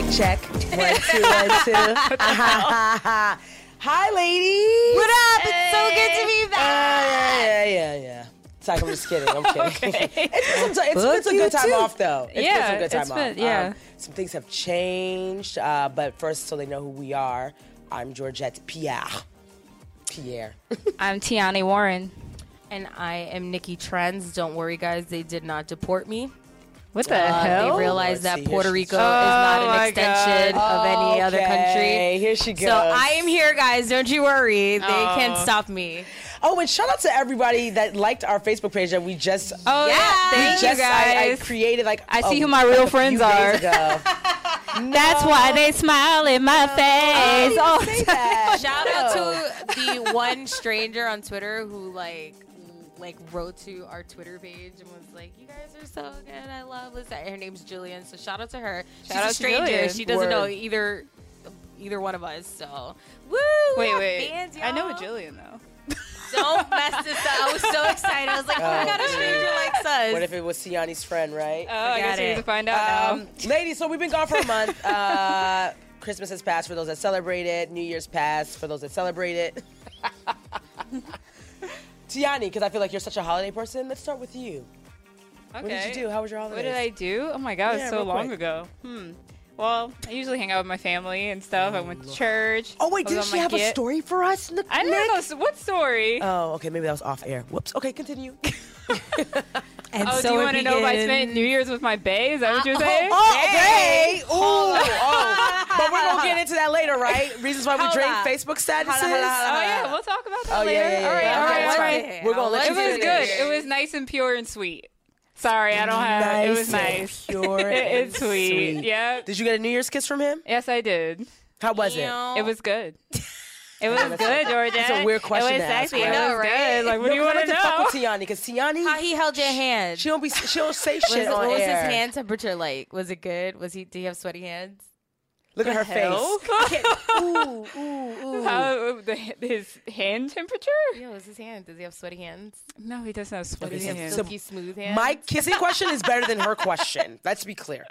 Mic check. One, two, one, two. Hi, ladies. What up? It's so good to be Uh, back. yeah, yeah, yeah, yeah. It's like I'm just kidding. I'm kidding. it's, it's, it's, a good time too. off, though. It's Yeah, been some good time it's off. yeah. Um, some things have changed, uh, but first, so they know who we are, I'm Georgette Pierre. Pierre. I'm Tiani Warren. And I am Nikki Trends. Don't worry, guys. They did not deport me. What the Uh, hell? They realized Let's that see, Puerto Rico Oh, is not an extension of any other country. Okay, Here she goes. So I am here, guys. Don't you worry. They Oh. can't stop me. Oh, and shout out to everybody that liked our Facebook page that we just. Oh yeah, Yeah. thank we you just I, I created like I see a- who my real like friends are. ago. That's why they smile in my face. Oh, all I the didn't say that. Shout out to the one stranger on Twitter who like like wrote to our Twitter page and was like, "You guys are so good. I love this." Her name's Julian, so shout out to her. She's Shout out a to stranger. Jillian. She doesn't know either either one of us. So woo! Wait, wait. fans, I know a y'all. Though. Don't mess this up. I was so excited. I was like, "Oh my Oh. god, a stranger likes us." What if it was Siani's friend, right? Oh, I guess Forget we need to find out Um, ladies, so we've been gone for a month. Uh, Christmas has passed for those that celebrate it. New Year's passed for those that celebrate it. Tiani, because I feel like you're such a holiday person, let's start with you. Now. What did you do? How was your holiday? What did I do? Oh my god, Yeah, it's so long quick. ago. Hmm. Well, I usually hang out with my family and stuff. I went to church. Oh wait, didn't she have a story for us, Nick? I don't know. What story? Oh, okay, maybe that was off air. Whoops. Okay, continue. and oh, do you want to know if I spent New Year's with my bae? Is that what you're Uh, saying? Oh, okay. Ooh, oh. But we're gonna get into that later, right? Reasons why we Hold drink up. Facebook statuses. Hold up, hold hold Oh yeah, we'll talk about that Oh, later. yeah, yeah, all right, yeah. all Okay, right, all right. We're gonna let It you It was good. It was nice and pure and sweet. Sorry, I don't have. it was nice. Pure. It- it's sweet. Yeah. Did you get a New Year's kiss from him? Yes, I did. How was it? It was good. It was good, Georgia. that's a weird question It was to ask, sexy. right? It was know, right? good. Like, what No, do you 'cause I want to know? fuck with Tiani because Tiani, How he held your hand. she don't be, she don't say shit it- on what was his hand temperature like? Was it good? Was he? Did he have sweaty hands? Look at her hell? face. I can't- ooh, ooh, ooh. How, the, his hand temperature? Yeah, was his hand? Does he have sweaty hands? No, he doesn't have sweaty Okay, so- hands. so- Silky smooth hands. My kissing question is better than her question. Let's be clear.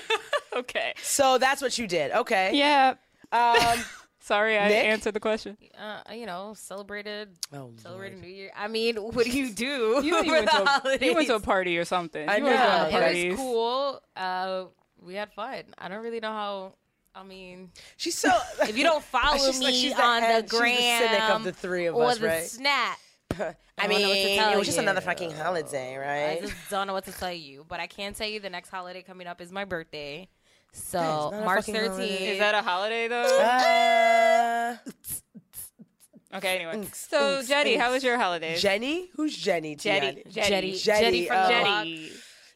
okay. So that's what you did. Okay. Yeah. Um, Sorry, I Nick? answered the question. uh, you know, celebrated oh, celebrated Lord. New Year. I mean, what do you do? You, you, for went the to a, you went to a party or something. I you were going know. to It parties. was cool. Uh, we had fun. I don't really know how. I mean, She's so. if you don't follow She's me like- she's on the, the she's the cynic of gram the three of or us, the right? snap, I don't know mean, tell it was just you. another fucking holiday, right? I just don't know what to tell you. But I can tell you the next holiday coming up is my birthday. So not March 13th. holiday. Is that a holiday though? Uh, okay, anyway. Unks, So, Jenny, Jetty, how was your holiday? Jenny? Who's Jenny? Jenny, Jenny, Jenny, Jetty. Jetty, Jetty from uh, the block.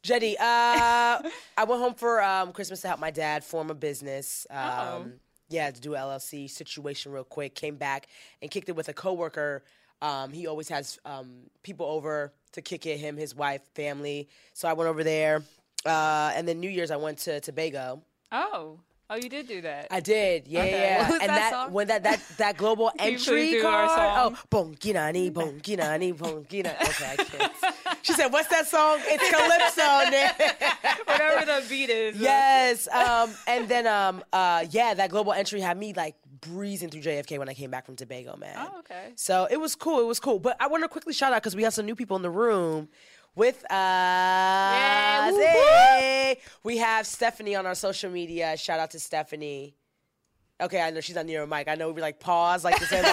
Jetty. Uh, I went home for um, Christmas to help my dad form a business. Um. Yeah, to do LLC situation real quick. Came back and kicked it with a coworker. Um, he always has um, people over to kick it. Him, his wife, family. So I went over there. Uh, and then New Year's, I went to Tobago. Oh. Oh, you did do that. I did, yeah, Okay. yeah. And that that, when that that that global entry please do our card. song? Oh, bonginani, bonginani, bonginani. Okay, I can't. She said, "What's that song? It's Calypso." Nick." Whatever the beat is. yes. Um, and then um, uh, yeah, that global entry had me like breezing through JFK when I came back from Tobago, man. Oh, okay. So it was cool. It was cool. But I want to quickly shout out because we have some new people in the room with us. We have Stephanie on our social media. Shout out to Stephanie. Okay, I know she's not near a mic. I know we like pause like this, like,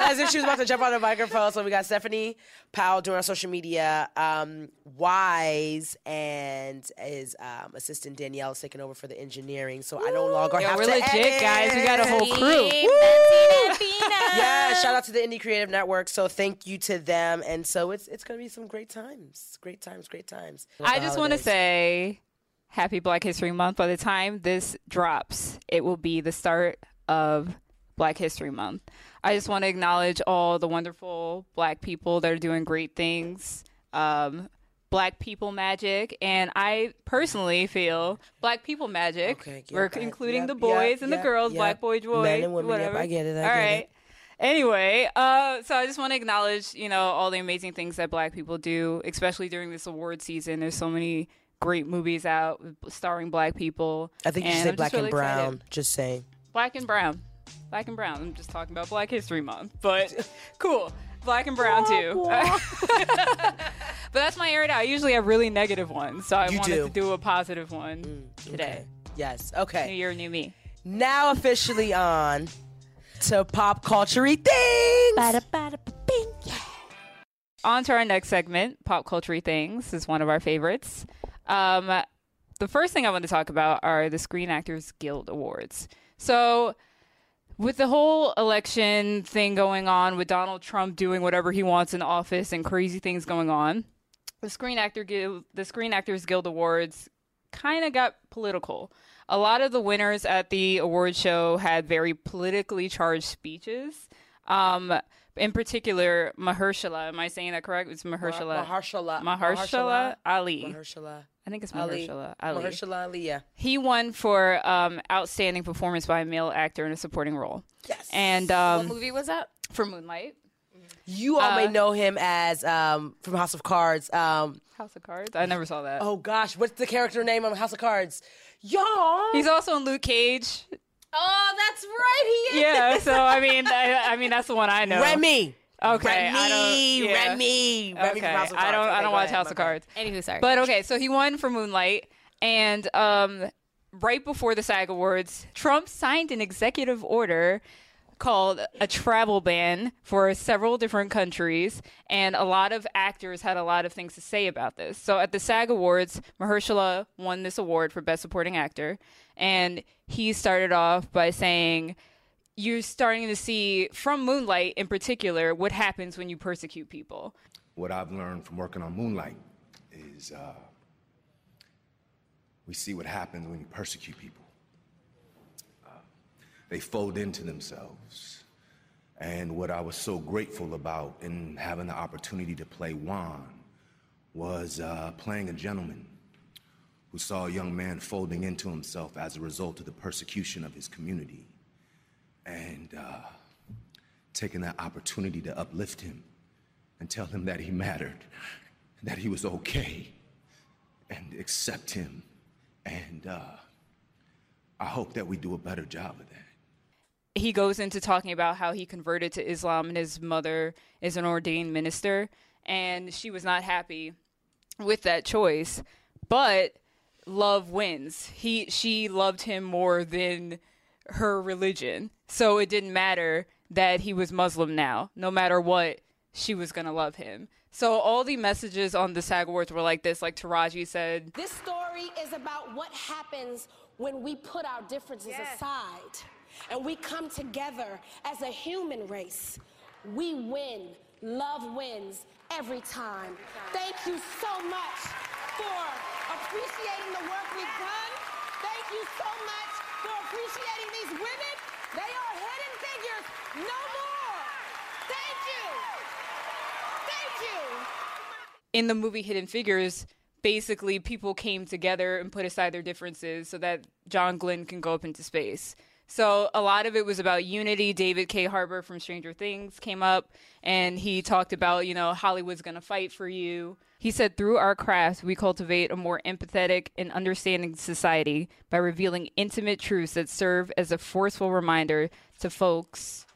as if she was about to jump on the microphone. So we got Stephanie Powell doing our social media. Um, Wise and his um, assistant Danielle is taking over for the engineering. So I no longer Yo, have we're to legit, edit. guys. We got a whole crew. Team Betsy and Bina. Yeah, shout out to the Indie Creative Network. So thank you to them. And so it's it's gonna be some great times. Great times, great times. I just want to say happy Black History Month. By the time this drops, it will be the start of Black History Month. I just want to acknowledge all the wonderful black people that are doing great things. Um, black people magic, and I personally feel black people magic. Okay, yep, We're including yep, the boys yep, and the girls, black boy, boy, Men and women, whatever. I get it, I all get right. it. Anyway, uh, so I just want to acknowledge, you know, all the amazing things that Black people do, especially during this award season. There's so many great movies out starring black people. I think you and say I'm black and really brown. excited. Just saying. Black and brown. Black and brown. I'm just talking about Black History Month, but cool. Black and brown too. but that's my area. I usually have really negative ones, so I You wanted do. Mm, to do a positive one today. Yes. Okay. New year, new me. Now officially on to pop culture things. On to our next segment, pop culture things is one of our favorites. Um, the first thing I want to talk about are the Screen Actors Guild Awards. So, with the whole election thing going on, with Donald Trump doing whatever he wants in office and crazy things going on, the Screen Actor Guild, the Screen Actors Guild Awards kind of got political. A lot of the winners at the award show had very politically charged speeches. Um, in particular, Mahershala. Am I saying that correct? It's Mahershala. Mahershala. Mahershala Ali. Mahershala. I think it's Ali. Mahershala Ali. Mahershala Ali. Yeah. He won for um, outstanding performance by a male actor in a supporting role. Yes. And what um, movie was that? for Moonlight, You all may Uh, know him as um, from House of Cards. Um, House of Cards. I never saw that. oh gosh, what's the character name on House of Cards? Y'all. He's also in Luke Cage. Oh, that's right. He is. Yeah, so I mean, I, I mean that's the one I know. Remy. Okay, Remy. I don't. yeah. Remy. Remy Okay, from House of Cards. I don't. I Okay, don't go watch ahead, House of. Cards. Anywho, sorry. But okay, so he won for Moonlight, and um, right before the SAG Awards, Trump signed an executive order called a travel ban for several different countries, and a lot of actors had a lot of things to say about this. So at the SAG Awards, Mahershala won this award for Best Supporting Actor, and he started off by saying. You're starting to see from Moonlight in particular what happens when you persecute people. What I've learned from working on Moonlight is uh, we see what happens when you persecute people. Uh, they fold into themselves. And what I was so grateful about in having the opportunity to play Juan was uh, playing a gentleman who saw a young man folding into himself as a result of the persecution of his community. And uh, taking that opportunity to uplift him and tell him that he mattered, that he was okay, and accept him. And uh, I hope that we do a better job of that. he goes into talking about how he converted to Islam and his mother is an ordained minister and she was not happy with that choice but love wins he she loved him more than her religion so it didn't matter that he was Muslim now no matter what she was going to love him so all the messages on the SAG Awards were like this like Taraji said This story is about what happens when we put our differences aside and we come together as a human race. We win. Love wins every time. Thank you so much for appreciating the work we've done. Thank you so much for appreciating these women. They are hidden figures. No more. Thank you. Thank you. in the movie Hidden Figures, basically people came together and put aside their differences so that John Glenn can go up into space. So a lot of it was about unity. David K. Harbour from Stranger Things came up and he talked about, you know, Hollywood's going to fight for you. He said, through our craft, we cultivate a more empathetic and understanding society by revealing intimate truths that serve as a forceful reminder to folks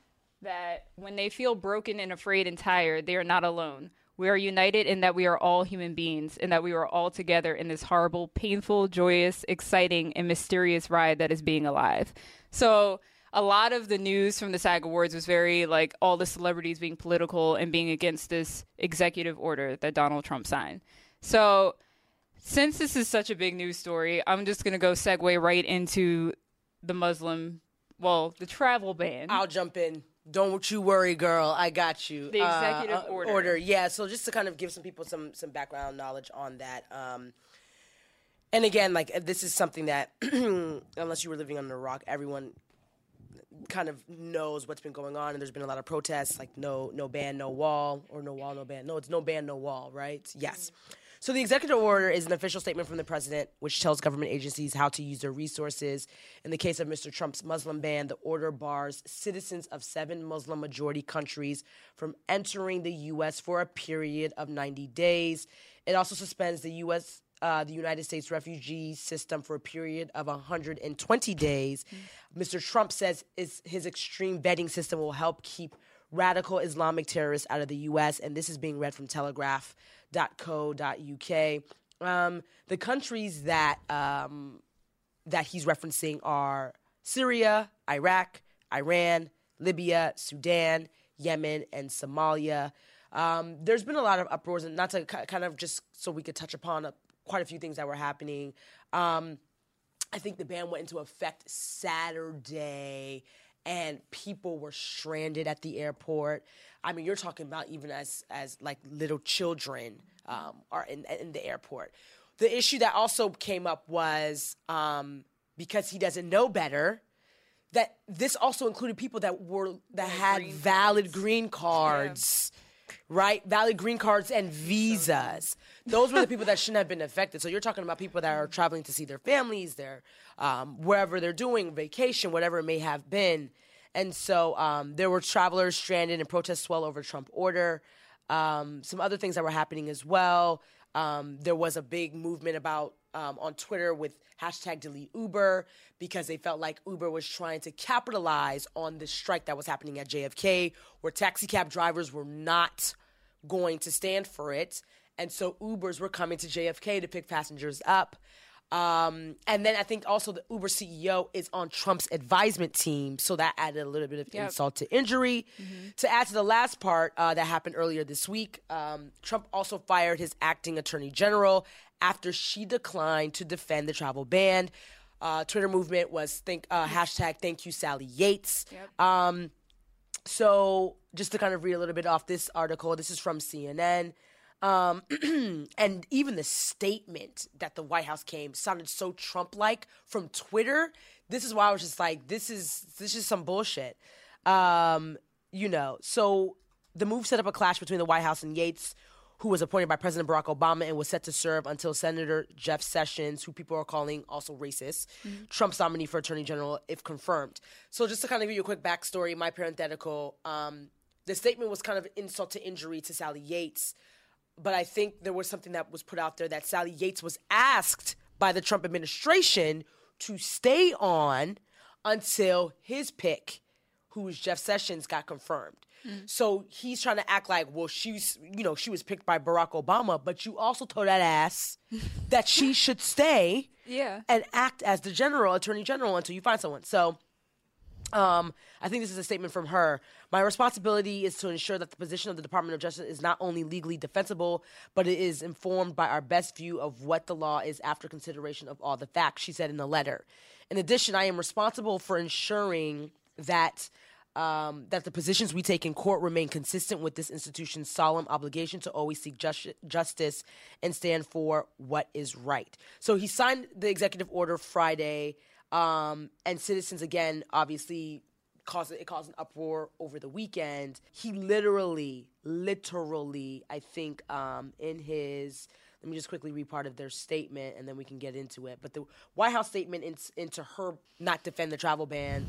that when they feel broken and afraid and tired, they are not alone. We are united in that we are all human beings and that we are all together in this horrible, painful, joyous, exciting, and mysterious ride that is being alive. So, a lot of the news from the SAG Awards was very like all the celebrities being political and being against this executive order that Donald Trump signed. So, since this is such a big news story, I'm just going to go segue right into the Muslim, well, the travel ban. I'll jump in. Don't you worry, girl. I got you. The executive order. Order. Yeah. So just to kind of give some people some some background knowledge on that. Um, and again, like this is something that, unless you were living under a rock, everyone kind of knows what's been going on. And there's been a lot of protests, like no no ban, no wall, or no wall, no ban. No, it's no ban, no wall, right? Yes. So the executive order is an official statement from the president which tells government agencies how to use their resources. In the case of Mr. Trump's Muslim ban, the order bars citizens of seven Muslim majority countries from entering the U.S. for a period of 90 days. It also suspends the U.S. uh, the United States refugee system for a period of 120 days. Mr. Trump says is his extreme vetting system will help keep radical Islamic terrorists out of the U.S. And this is being read from Telegraph.co.uk. Um, the countries that um, that he's referencing are Syria, Iraq, Iran, Libya, Sudan, Yemen, and Somalia. Um, there's been a lot of uproars, and not to ki- kind of just so we could touch upon quite a few things that were happening. Um, I think the ban went into effect Saturday, and people were stranded at the airport. I mean, you're talking about even as as like little children um, are in in the airport. The issue that also came up was um, because he doesn't know better. That this also included people that were that had valid green cards right? Valid green cards and visas. Those were the people that shouldn't have been affected. So you're talking about people that are traveling to see their families, their um, wherever they're doing vacation, whatever it may have been. And so um, there were travelers stranded and protests swell over Trump order. Um, some other things that were happening as well. Um, there was a big movement about um, on Twitter with hashtag delete Uber because they felt like Uber was trying to capitalize on the strike that was happening at JFK, where taxi cab drivers were not going to stand for it. And so Ubers were coming to JFK to pick passengers up. Um, and then I think also the Uber CEO is on Trump's advisement team, so that added a little bit of Yep. insult to injury. To add to the last part uh, that happened earlier this week, um, Trump also fired his acting attorney general after she declined to defend the travel ban. Uh, Twitter movement was think uh, hashtag Thank you Sally Yates. Um, so just to kind of read a little bit off this article, this is from CNN. Um, and even the statement that the White House came sounded so Trump-like from Twitter. This is why I was just like, this is this is some bullshit. Um, you know, so the move set up a clash between the White House and Yates, who was appointed by President Barack Obama and was set to serve until Senator Jeff Sessions, who people are calling also racist, Trump's nominee for Attorney General if confirmed. So just to kind of give you a quick backstory, my parenthetical, um, the statement was kind of insult to injury to Sally Yates, but I think there was something that was put out there that Sally Yates was asked by the Trump administration to stay on until his pick, who was Jeff Sessions, got confirmed. So he's trying to act like, well, she's, you know, she was picked by Barack Obama, but you also told that ass that she should stay Yeah. and act as the general, attorney general until you find someone. So um, I think this is a statement from her. My responsibility is to ensure that the position of the Department of Justice is not only legally defensible, but it is informed by our best view of what the law is after consideration of all the facts, she said in the letter. In addition, I am responsible for ensuring that. Um, that the positions we take in court remain consistent with this institution's solemn obligation to always seek justi- justice and stand for what is right. So he signed the executive order Friday, um, and citizens again obviously caused it caused an uproar over the weekend. He literally, literally, I think, um, in his let me just quickly read part of their statement and then we can get into it. But the White House statement in, into her not defend the travel ban,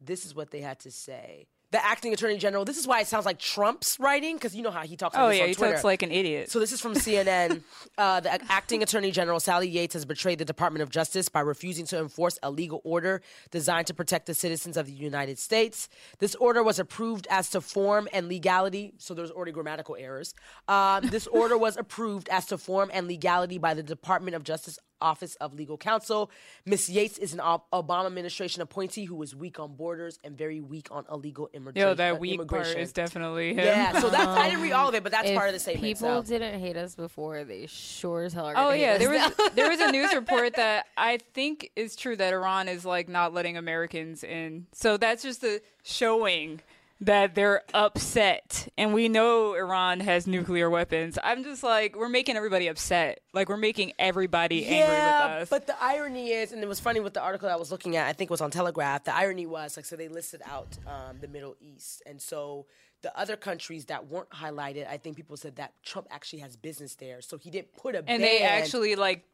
this is what they had to say. The acting attorney general. This is why it sounds like Trump's writing because you know how he talks. Like Oh yeah, he Twitter. talks like an idiot. So this is from CNN. uh, the acting attorney general Sally Yates has betrayed the Department of Justice by refusing to enforce a legal order designed to protect the citizens of the United States. This order was approved as to form and legality. So there's already grammatical errors. Um, this order was approved as to form and legality by the Department of Justice Office of Legal Counsel. Miss Yates is an Obama administration appointee who was weak on borders and very weak on illegal immigration. Yo, that uh, weak part is definitely him. Yeah, so that's I didn't read all of it, but that's part of the statement. People so. didn't hate us before; they sure as hell are. Oh yeah, hate there us was now. there was a news report that I think is true that Iran is like not letting Americans in. So that's just a showing that they're upset, and we know Iran has nuclear weapons. I'm just like we're making everybody upset. Like we're making everybody angry with us. But the irony is, and it was funny with the article I was looking at, I think it was on Telegraph, the irony was like, so they listed out um, the Middle East. And so the other countries that weren't highlighted, I think people said that Trump actually has business there. So he didn't put a and they actually like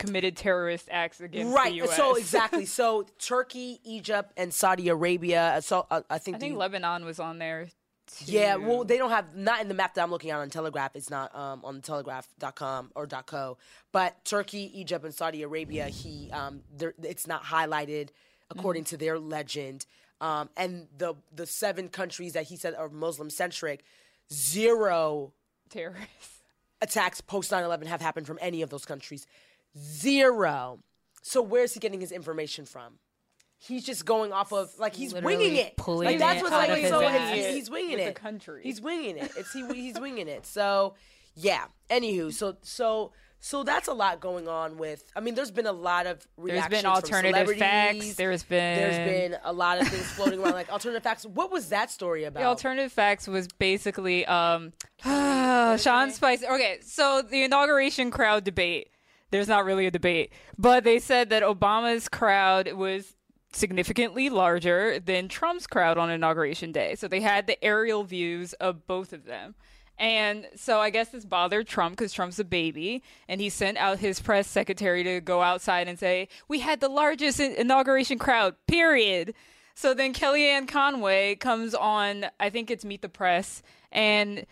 committed terrorist acts against Right. the U.S. Right. So exactly. So Turkey, Egypt, and Saudi Arabia. uh, So uh, I think I think the- Lebanon was on there to. Yeah, well, they don't have not in the map that I'm looking at on Telegraph. It's not um, on the Telegraph.com or .co. But Turkey, Egypt, and Saudi Arabia, he um, it's not highlighted according to their legend. Um, and the the seven countries that he said are Muslim centric, zero terrorists. attacks post 9/11 have happened from any of those countries. Zero. So where's he getting his information from? He's just going off of like he's Literally winging it. pulling like that's it what's out like of he's his so ass. he's, he's winging With the it. country. He's winging it. It's he he's winging it. So yeah. Anywho, so so so that's a lot going on with. I mean, there's been a lot of There's been alternative from facts. There's been There's been a lot of things floating around like alternative facts. What was that story about? The alternative facts was basically um, Sean Spicer. Okay, so the inauguration crowd debate. There's not really a debate, but they said that Obama's crowd was significantly larger than Trump's crowd on inauguration day. So they had the aerial views of both of them. And so I guess this bothered Trump because Trump's a baby, and he sent out his press secretary to go outside and say, "We had the largest inauguration crowd." Period. So then Kellyanne Conway comes on, I think it's Meet the Press, and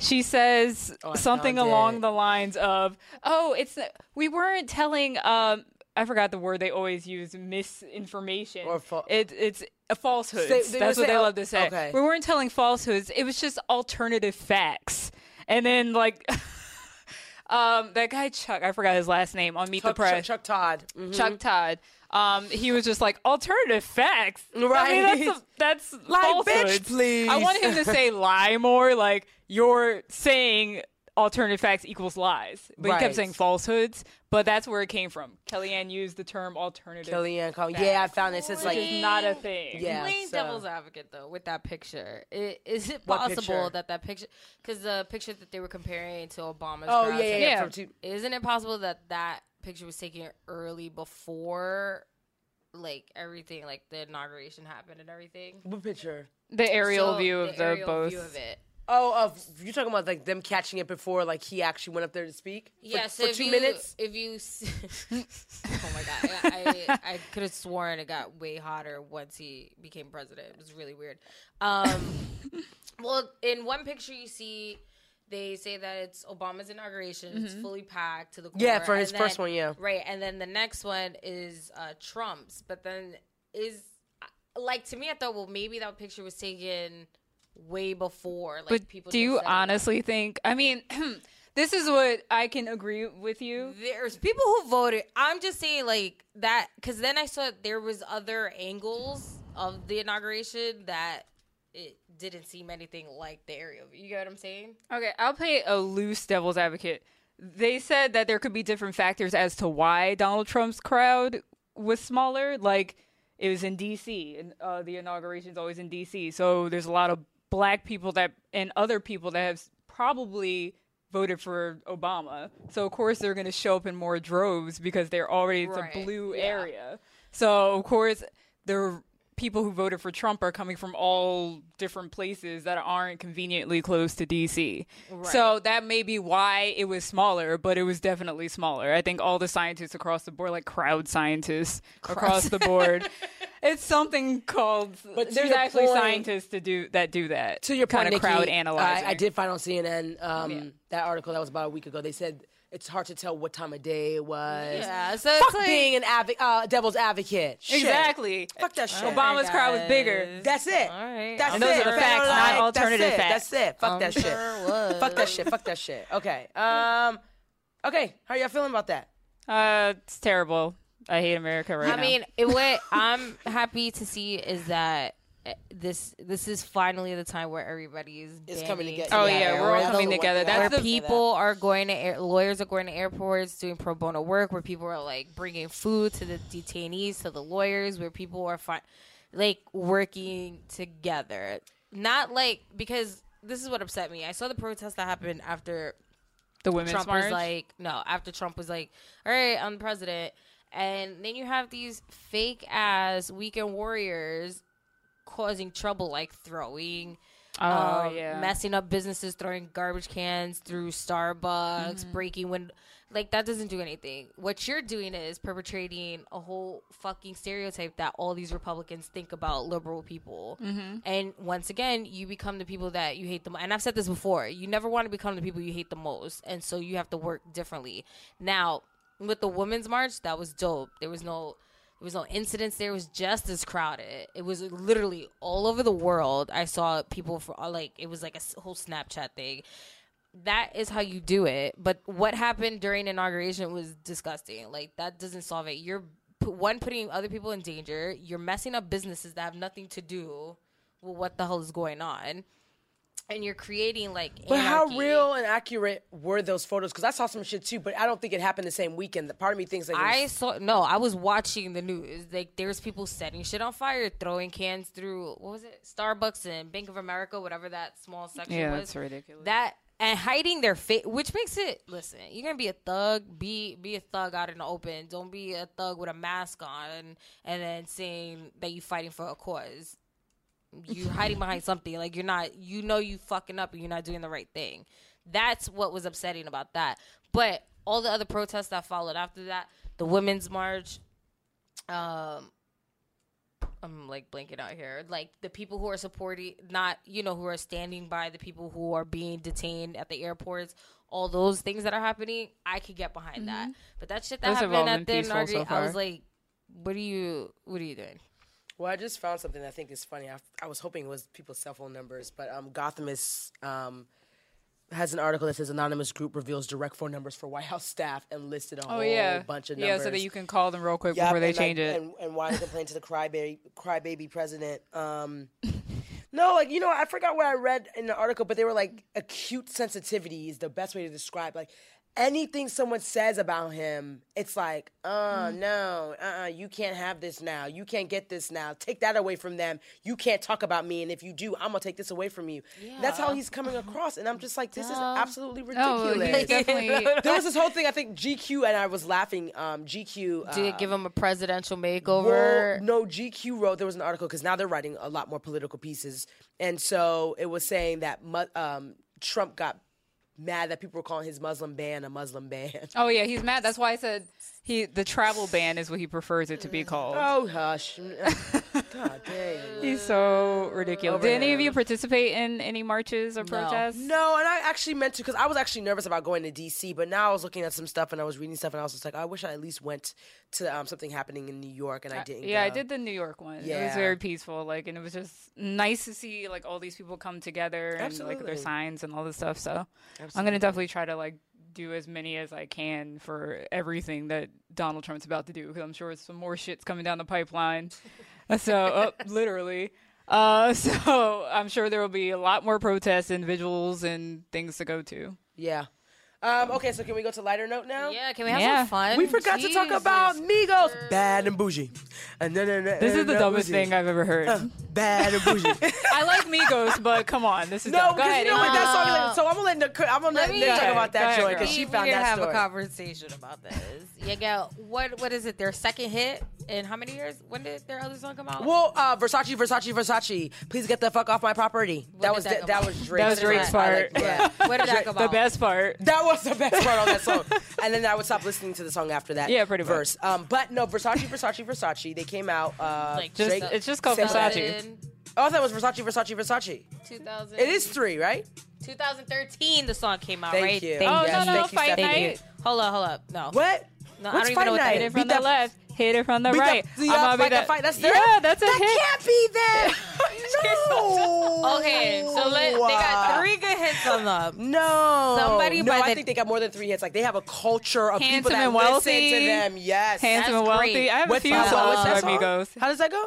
she says I something along it. the lines of, "Oh, it's we weren't telling um I forgot the word they always use, misinformation. Or fa- it, it's a falsehoods. Say- That's what say, they oh, love to say. okay. We weren't telling falsehoods. It was just alternative facts. And then like um that guy Chuck, I forgot his last name on Meet Chuck, the Press. Chuck, Chuck Todd. Mhm. Chuck Todd. Um, he was just like alternative facts. I mean, Right. that's, that's Like, bitch, please. I want him to say lie more. Like you're saying alternative facts equals lies, but he Right. kept saying falsehoods. But that's where it came from. Kellyanne used the term alternative, Kellyanne Conway. Yeah, I found this. It's like is not a thing. Yeah, Playing so- devil's advocate though with that picture, I- is it possible that that picture, because the picture that they were comparing to Obama's, Oh yeah, yeah, yeah. Yeah. From two, isn't it possible that that picture was taken early before, like everything, like the inauguration happened and everything? what picture? The aerial So, view of the, aerial both. view of it. Oh, of you're talking about like them catching it before like he actually went up there to speak. For, Yeah, so for two you, minutes. If you, oh my god, I, I, I could have sworn it got way hotter once he became president. It was really weird. Um, well, in one picture you see, they say that it's Obama's inauguration. It's fully packed to the core. Mm-hmm. Yeah, for and his first then- one, yeah. right. And then the next one is uh, Trump's. But then is like to me, I thought, well, maybe that picture was taken way before. Like But people. do you honestly think? I mean, this is what I can agree with you. there's people who voted. I'm just saying like that because then I saw there was other angles of the inauguration that it didn't seem anything like the area. You get what I'm saying? Okay, I'll play a loose devil's advocate. They said that there could be different factors as to why Donald Trump's crowd was smaller. Like it was in D.C. and uh, the inauguration's always in D.C. So there's a lot of black people that and other people that have probably voted for Obama. So of course they're going to show up in more droves because they're already it's Right, a blue yeah. area. So of course the people who voted for Trump are coming from all different places that aren't conveniently close to DC. So that may be why it was smaller, but it was definitely smaller. I think all the scientists across the board, like crowd scientists across the board, it's something called. But there's actually point- scientists to do that do that. to your point, kind of Nikki, crowd analyzing. I, I did find on CNN um, Yeah. that article that was about a week ago. They said it's hard to tell what time of day it was. Yeah. So Fuck it's like, being an advo- uh, devil's advocate. Shit. exactly. Fuck that shit. Obama's crowd was bigger. That's it. All right. That's And it. those are the facts, not alternative That's it. facts. That's it. Fuck I'm that shit. sure was. Fuck that shit. Fuck that shit. Okay. Um. Okay. How are y'all feeling about that? Uh, it's terrible. I hate America right I now. I mean, it, what I'm happy to see is that Eh, this this is finally the time where everybody is It's coming together. Oh, Yeah, yeah, yeah, we're all coming the- together. That's where the people are going to air, lawyers are going to airports doing pro bono work where people are like bringing food to the detainees to the lawyers where people are fi- like working together not like because this is what upset me i saw the protest that happened after the women's Trump march. was like, no, after Trump was like, all right, I'm the president. And then you have these fake ass weekend warriors causing trouble, like throwing Oh, um, yeah. messing up businesses, throwing garbage cans through Starbucks, Mm-hmm. breaking windows. Like that doesn't do anything. What you're doing is perpetrating a whole fucking stereotype that all these Republicans think about liberal people. Mm-hmm. And once again, you become the people that you hate the most. And I've said this before. You never want to become the people you hate the most, and so you have to work differently. Now, with the women's march, that was dope. There was no there was no incidents there. It was just as crowded. It was literally all over the world. I saw people for uh, like it was like a whole Snapchat thing. That is how you do it. But what happened during inauguration was disgusting. Like that doesn't solve it. You're one putting other people in danger. You're messing up businesses that have nothing to do with what the hell is going on. And you're creating like But how real and accurate were those photos? Because I saw some shit too, but I don't think it happened the same weekend. Part of me thinks like it I was- saw no. I was watching the news. Like there's people setting shit on fire, throwing cans through what was it, Starbucks and Bank of America, whatever that small section Yeah, was. that's ridiculous. That and hiding their face, which makes it. Listen, you're gonna be a thug. Be be a thug out in the open. Don't be a thug with a mask on and, and then saying that you're fighting for a cause. You're hiding behind something. Like you're not. You know you fucking up and you're not doing the right thing. That's what was upsetting about that. But all the other protests that followed after that, the women's march, um, I'm like blanking out here. Like the people who are supporting, not you know, who are standing by the people who are being detained at the airports. All those things that are happening, I could get behind that. But that shit that Those happened all at the peaceful so I was like, "What are you? What are you doing?" Well, I just found something that I think is funny. I, I was hoping it was people's cell phone numbers, but um, Gothamist um, has an article that says anonymous group reveals direct phone numbers for White House staff and listed a oh whole yeah, bunch of numbers. yeah, so that you can call them real quick Yep, before they change it. and, and why complain to the crybaby crybaby president. Um, no, like you know, I forgot what I read in the article, but they were like acute sensitivity is the best way to describe like anything someone says about him. It's like, uh, no, uh, uh you can't have this now. You can't get this now. Take that away from them. You can't talk about me, and if you do, I'm gonna take this away from you. That's how he's coming across, and I'm just like, this is absolutely ridiculous. he's definitely. there was this whole thing. I think GQ and I was laughing. Um, GQ uh, Did it give him a presidential makeover? no, GQ wrote there was an article because now they're writing a lot more political pieces, and so it was saying that um, Trump got mad that people were calling his Muslim ban a Muslim ban. Oh yeah, he's mad. That's why I said he the travel ban is what he prefers it to be called. Oh hush! God dang. He's so ridiculous. Over Did any him. of you participate in any marches or protests? No, and I actually meant to because I was actually nervous about going to DC, but now I was looking at some stuff and I was reading stuff and I was just like, I wish I at least went to um, something happening in New York and I didn't. Yeah, I did the New York one. Yeah. It was very peaceful, like, and it was just nice to see like all these people come together and like their signs and all this stuff. So I'm gonna definitely try to like do as many as I can for everything that Donald Trump's about to do because I'm sure some more shit's coming down the pipeline. so uh, literally. Uh, so I'm sure there will be a lot more protests, individuals, and things to go to. Yeah. Um, okay, so can we go to lighter note now? Yeah, can we have Yeah. some fun? We forgot to talk Jesus. about Migos. Bad and bougie. And then, and, This is the dumbest thing I've ever heard. Bad and bougie. I like Migos, but come on, this is no, dumb. Go because ahead. you know what that song is. So I'm gonna let Nic- I'm gonna let, me- Nick Go talk ahead, about go that ahead, joint girl. because we, she we found need to that have story. a conversation about this. Yeah, got what? What is it? Their second hit in how many years? When did their other song come out? Well, uh, Versace, Versace, Versace. Please get the fuck off my property. that did was that that, come that out? was Drake. That was Drake's part. yeah. Where did that come the best part. That was the best part on that song. And then I would stop listening to the song after that. Yeah, pretty much. verse. Um, but no, Versace, Versace, Versace. They came out. Uh, Like, Just Drake- it's just called Same Versace. 2000, oh, I thought it was Versace, Versace, Versace. 2000, It is three, right? 2013. The song came out, Thank right? you. Thank Oh Yes, no no thank you, fight Stephanie. Thank you. night. Hold up, hold up. No. What? No, I What's don't even know what that Fight Hit is. it from Beat the that- left, hit it from the Beat right. the, the, I'm uh, gonna be fight, that- that fight. That's there. Yeah, that's a that hit. can't be there. No. Okay, so let, they got three good hits on them. No. Somebody no, by I the- think they got more than three hits. Like they have a culture of Handsome people that and listen wealthy. to them. Yes. Handsome and wealthy. great. I have What's a few songs by song? Migos. How does that go?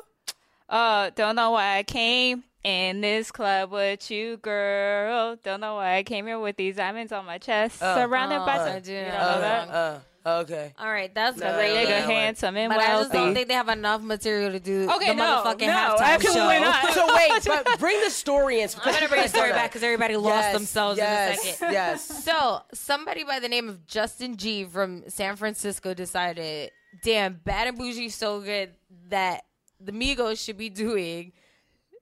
Uh, don't know why I came in this club with you, girl. Don't know why I came here with these diamonds on my chest, surrounded by. Oh, some- I do You know don't that? Uh, uh, okay. All right, that's No, great. no, Nigga, no. handsome and But I just don't think they have enough material to do Okay, the no, motherfucking no, halftime absolutely show. not. So wait, but bring the story in. I'm gonna bring the story back because everybody lost Yes, themselves yes, in a second. Yes. So somebody by the name of Justin G from San Francisco decided, damn, Bad and Bougie so good that the Migos should be doing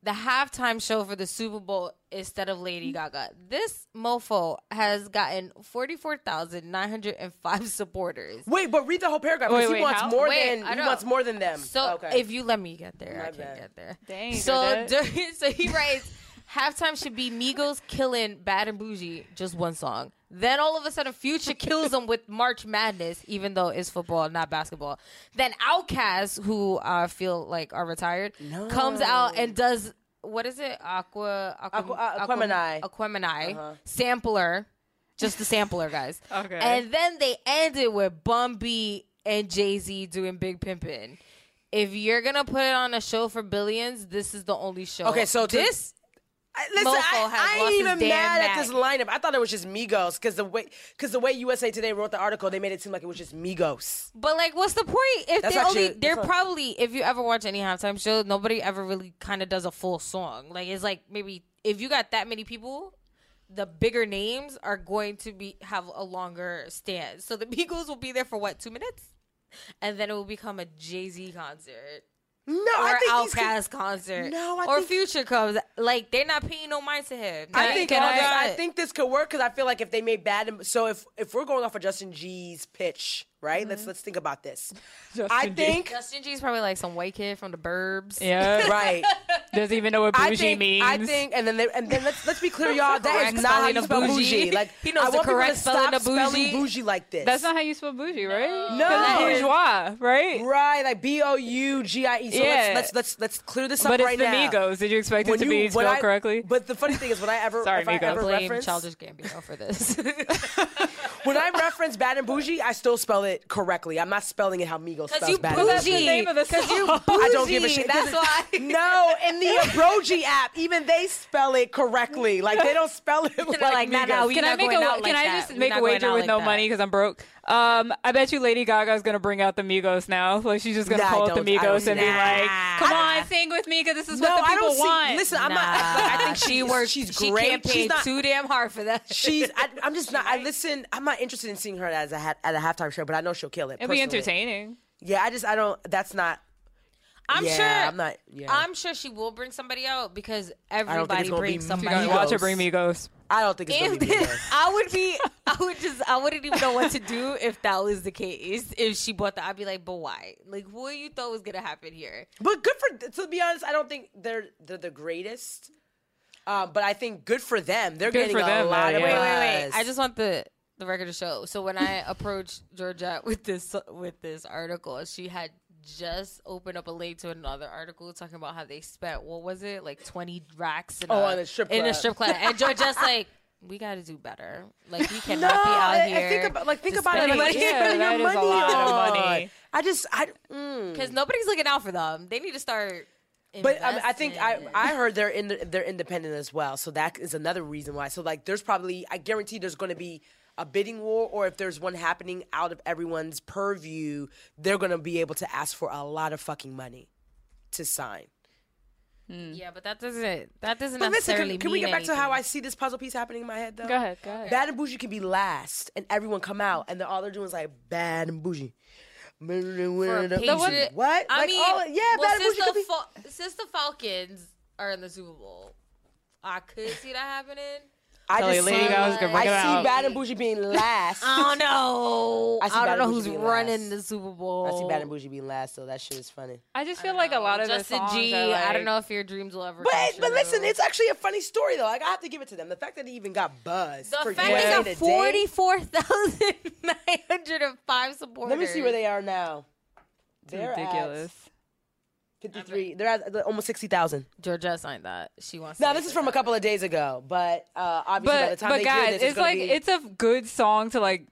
the halftime show for the Super Bowl instead of Lady Gaga. This mofo has gotten 44,905 supporters. Wait, but read the whole paragraph. Wait, because he wait, wants how? more Wait, than he wants more than them. So okay. if you let me get there, My I can't bad. get there. Dang, so during, so he writes, halftime should be Migos killing Bad and Bougie, just one song. Then all of a sudden, Future kills them with March Madness, even though it's football, not basketball. Then Outkast, who I feel like are retired, comes out and does what is it? Aqua, aqua, Aqua- uh, Aquemini. Aquemini sampler, just the sampler, guys. Okay. And then they ended with Bun B and Jay Z doing Big Pimpin'. If you're gonna put it on a show for billions, this is the only show. Okay, so this I, listen, I, I ain't even mad at this lineup. I thought it was just Migos because the way because the way USA Today wrote the article, they made it seem like it was just Migos. But like, what's the point? If That's they actually- only, they're probably if you ever watch any halftime show, nobody ever really kind of does a full song. Like it's like maybe if you got that many people, the bigger names are going to be have a longer stand. So the Migos will be there for what two minutes, and then it will become a Jay Z concert. No, Or I think these could- Outkast concert, No, I or think- Future comes. Like they're not paying no mind to him. I think I- this- I, think this could work because I feel like if they made bad, so if if we're going off of Justin G's pitch, right? Let's mm-hmm. let's think about this. Justin I G. think Justin G's probably like some white kid from the Burbs. Yeah. right. Doesn't even know what I bougie think means. I think, and then they, and then let's let's be clear, y'all. That is Correct not how you spell bougie. bougie. Like He knows I the want correct to spelling stop of bougie. bougie like this. That's not how you spell bougie, right? No, it's bourgeois, right? right. Like B O U G I E. So Yeah. let's, let's let's let's clear this up But it's right the now. Migos. Did you expect it to you- be spelled I- correctly? But the funny thing is, when I ever, Sorry, if I Migos. ever Blame reference, Childish Gambino for this. when I reference bad and bougie, I still spell it correctly. I'm not spelling it how Migos Cause spells you bad and That's the name of the Cause you bougie. I don't give a shit. That's why. No, in the Abroji app, even they spell it correctly. Like they don't spell it like, like, Migos. nah, we Can I make a going out Can like I just We make a wager with like no that. money because I'm broke? Um, I bet you Lady Gaga's gonna bring out the Migos now. Like she's just gonna Nah, I call it the don't- I don't Migos and be like, "Come on, sing with me because this is no, what the I people don't want." see. Listen, I'm Nah, not. Like, I think she works. She's she great. campaigned she's not. too damn hard for that. She's. I, I'm just not. I listen. I'm not interested in seeing her as a ha- at a halftime show, but I know she'll kill it. It'll be entertaining. Yeah, I just. I don't. That's not. I'm yeah, sure. I'm not. Yeah. I'm sure she will bring somebody out because think everybody it's gonna be brings You somebody. Migos. watch her bring Migos. I don't think it's gonna be. this, I would be, I would just, I wouldn't even know what to do if that was the case. If she bought that, I'd be like, but why? Like, what you thought was gonna happen here? But good for. To be honest, I don't think they're they're the greatest. Um, but I think good for them. They're Good getting a them, lot though, of yeah. Wait, wait, wait. I just want the the record to show. So when I approached Georgette with this with this article, she had just opened up a link to another article talking about how they spent what was it like twenty racks in Oh, a, in a strip in a club. strip club, and Georgette's like. We got to do better. Like we No, cannot be out and- here. and think about like think just about it. Like, Yeah, spending that your is a lot of money. I just I. Mm. because nobody's looking out for them. They need to start. But I, mean, I think I. I heard they're in they're independent as well, so that is another reason why. So like, there's probably I guarantee there's going to be a bidding war, or if there's one happening out of everyone's purview, they're going to be able to ask for a lot of fucking money to sign. Hmm. yeah, but that doesn't that doesn't But listen, necessarily can, can we get back to how I see this puzzle piece happening in my head though? Go ahead, go ahead. Bad and bougie can be last, and everyone come out, and then all they're doing is like bad and bougie. for a The What? I Like, mean, all- yeah, well, bad and since bougie the, be. Fal- since the Falcons are in the Super Bowl, I could see that happening. I Tell just Lady see, Gaga's gonna I it see out. bad and bougie being last. I don't know. I I, Bad don't and know Bougie who's being running last. the Super Bowl. I see bad and bougie being last, so that shit is funny. I just feel like a lot of the Justin songs G. are like, I don't know if your dreams will ever. But come but true. listen, it's actually a funny story though. Like I have to give it to them. The fact that he even got buzz. the for fact USA they got forty four thousand nine hundred and five supporters. Let me see where they are now. They're ridiculous. at fifty-three. They're at almost sixty thousand. Georgia signed that. She wants. Now to this is from a couple of days ago, but uh, obviously by the time but they guys, hear this, it's gonna like be, it's a good song to like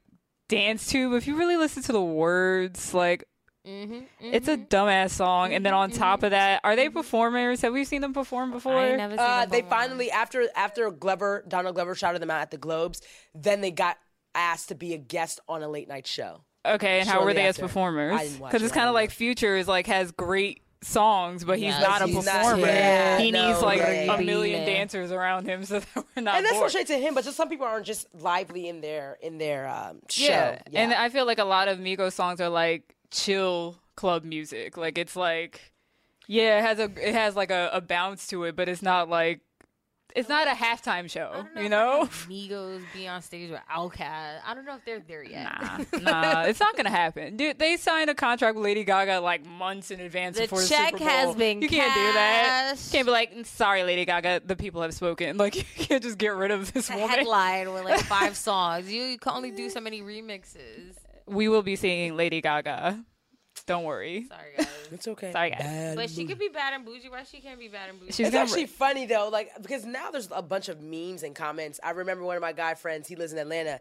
dance to. But if you really listen to the words, like Mm-hmm, it's a dumbass song. And then on top of that, are they performers? Have we seen them perform before? I never seen Uh, them they perform. finally after after Glover Donald Glover shouted them out at the Globes, then they got asked to be a guest on a late night show. Okay, and how were they as performers? I didn't watch Because it, it's kind of like Future is like has great songs, but he's Yes, not a he's not- performer. yeah, he no, needs like right. a million dancers around him so that we're not and that's no bored. shade to him, but just some people aren't just lively in their in their um, show. Yeah. and I feel like a lot of Migos songs are like chill club music. Like it's like Yeah, it has a it has like a, a bounce to it, but it's not like it's not a halftime show, know you know? like Migos be on stage with Outkast. I don't know if they're there yet. Nah, nah, it's not gonna happen, dude. They signed a contract with Lady Gaga like months in advance The before check the Super Bowl. has been You can't do that. You can't be like, sorry, Lady Gaga, the people have spoken. Like you can't just get rid of this A woman. headline with like five songs. You can only do so many remixes. We will be seeing Lady Gaga. Don't worry. Sorry guys. It's okay. Sorry, guys. Bad But she movie. could be bad and bougie. Why she can't be bad and bougie? She's It's gonna actually funny though, like because now there's a bunch of memes and comments. I remember one of my guy friends. He lives in Atlanta.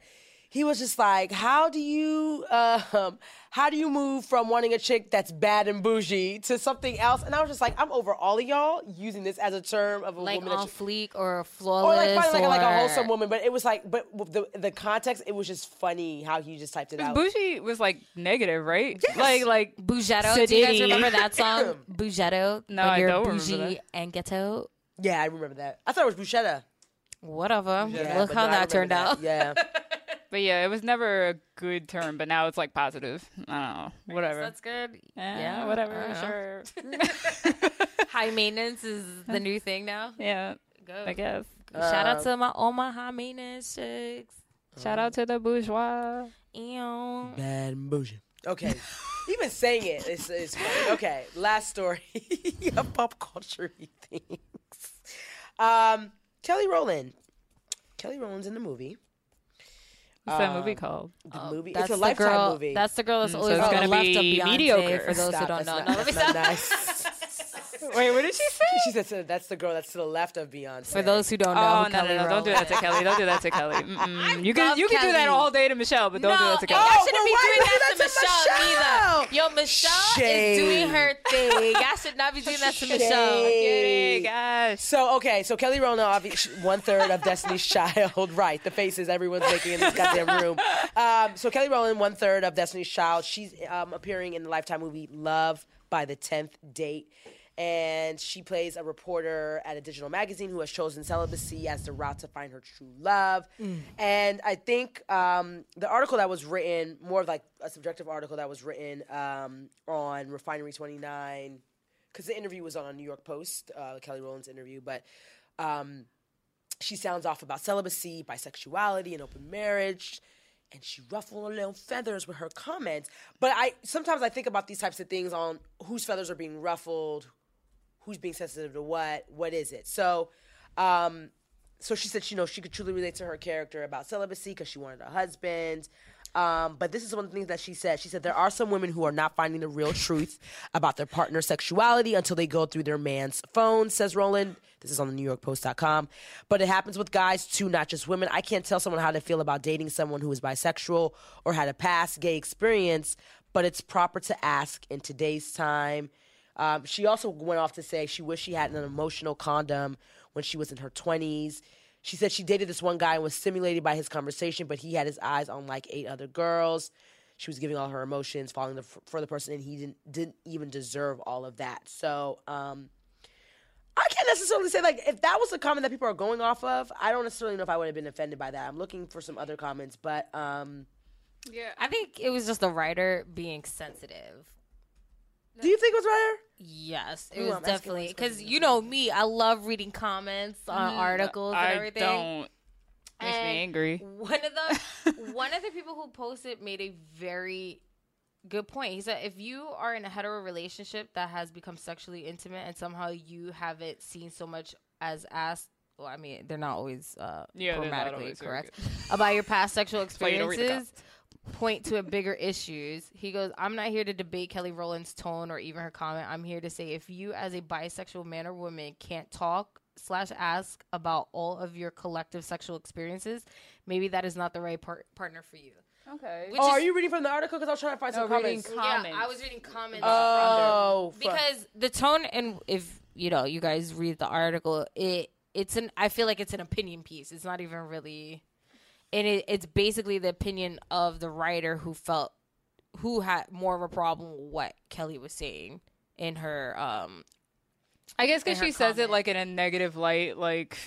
He was just like, "How do you, um, how do you move from wanting a chick that's bad and bougie to something else?" And I was just like, "I'm over all of y'all using this as a term of a like woman." that on you- fleek or or flawless like finding like, a- like a wholesome woman, but it was like, but the the context, it was just funny how he just typed it out. Bougie was like negative, right? Like like Bugetto. Do you guys remember that song? Bugetto. No, when I you're don't remember that. and ghetto. Yeah, I remember that. I thought it was bruschetta. Whatever. Yeah, Look how no, that turned remember out. Yeah. But yeah, it was never a good term, but now it's like positive. I don't know. Whatever. That's good. Eh, yeah, whatever. I don't know. Sure. High maintenance is the new thing now. yeah, Go. I guess. Shout Uh, out to my all my high maintenance chicks. Shout out to the bourgeois. Ew. Bad and bougie. Okay. Even saying it is is funny. Okay, last story. of pop culture things. Um, Kelly Rowland. Kelly Rowland's in the movie. What's that movie Um, called? The movie. That's It's a the lifetime girl. movie. That's the girl that's Mm, so always it's gonna be mediocre. For those Stop, who don't know, not- no, let me stop. not nice. Wait, what did she say? she said so that's the girl that's to the left of Beyonce. For those who don't know, Oh who no, no, Kelly no! Don't do that to Kelly. Don't do that to Kelly. Mm-mm. You can love you can do that all day to Michelle, but don't do no, that to and Kelly. y'all Oh, shouldn't well, be why doing that to that to Michelle, Michelle? neither. Yo, Michelle Shade. is doing her thing. Y'all should not be doing that to Michelle. Shade. Yay, gosh. So okay, so Kelly Rowland, obviously one third of Destiny's Child, right? The faces everyone's making in this goddamn room. Um, so Kelly Rowland, one third of Destiny's Child. She's um, appearing in the Lifetime movie Love by the Tenth Date, and she plays a reporter at a digital magazine who has chosen celibacy as the route to find her true love. And I think um, the article that was written, more of like a subjective article that was written um, on Refinery Twenty Nine because the interview was on a New York Post, uh, Kelly Rowland's interview, but um, she sounds off about celibacy, bisexuality, and open marriage, and she ruffled a little feathers with her comments. But I sometimes I think about these types of things on whose feathers are being ruffled, who's being sensitive to what, what is it? So, um, so she said, she, you know, she could truly relate to her character about celibacy because she wanted a husband. Um, but this is one of the things that she said. She said there are some women who are not finding the real truth about their partner's sexuality until they go through their man's phone, says Rowland. This is on the NewYorkPost.com. But it happens with guys too, not just women. I can't tell someone how to feel about dating someone who is bisexual or had a past gay experience, but it's proper to ask in today's time. Um, she also went off to say she wished she had an emotional condom when she was in her 20s. She said she dated this one guy and was stimulated by his conversation, but he had his eyes on like eight other girls. She was giving all her emotions, falling the, for the person, and he didn't didn't even deserve all of that. So um, I can't necessarily say like if that was the comment that people are going off of. I don't necessarily know if I would have been offended by that. I'm looking for some other comments, but um, I think it was just the writer being sensitive. Do you think it was right? Yes, it Ooh, was I'm definitely because you know me. I love reading comments on articles and I everything. don't. Makes me angry. One of the one of the people who posted made a very good point. He said if you are in a hetero relationship that has become sexually intimate and somehow you haven't seen so much as asked well, I mean, they're not always uh, Yeah, they're not grammatically always very correct about your past sexual why you don't read the experiences. Point to a bigger issues. He goes, I'm not here to debate Kelly Rowland's tone or even her comment. I'm here to say if you, as a bisexual man or woman, can't talk slash ask about all of your collective sexual experiences, maybe that is not the right par- partner for you. Okay. Which Oh, is- are you reading from the article? Because I was trying to find No, some reading comments. Yeah. I was reading comments. oh, from there. because the tone and if you know you guys read the article, it it's an I feel like it's an opinion piece. It's not even really, and it, it's basically the opinion of the writer who felt who had more of a problem with what Kelly was saying in her um I guess because in her she says it like in a negative light, like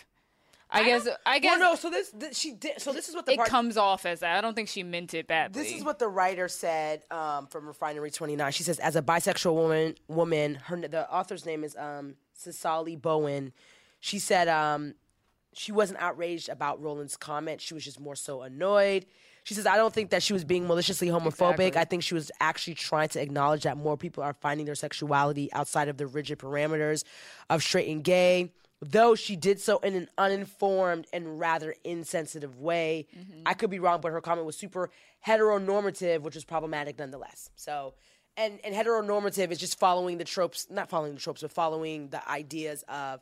I guess I guess Well, no. So this, this she did. So this is what the it part, comes off as that. I don't think she meant it badly. This is what the writer said um, from Refinery 29. She says, as a bisexual woman, woman, her the author's name is um, Cecily Bowen. She said um, she wasn't outraged about Rowland's comment. She was just more so annoyed. She says, I don't think that she was being maliciously homophobic. Exactly. I think she was actually trying to acknowledge that more people are finding their sexuality outside of the rigid parameters of straight and gay. Though she did so in an uninformed and rather insensitive way. Mm-hmm. I could be wrong, but her comment was super heteronormative, which was problematic nonetheless. So, and, and heteronormative is just following the tropes, not following the tropes, but following the ideas of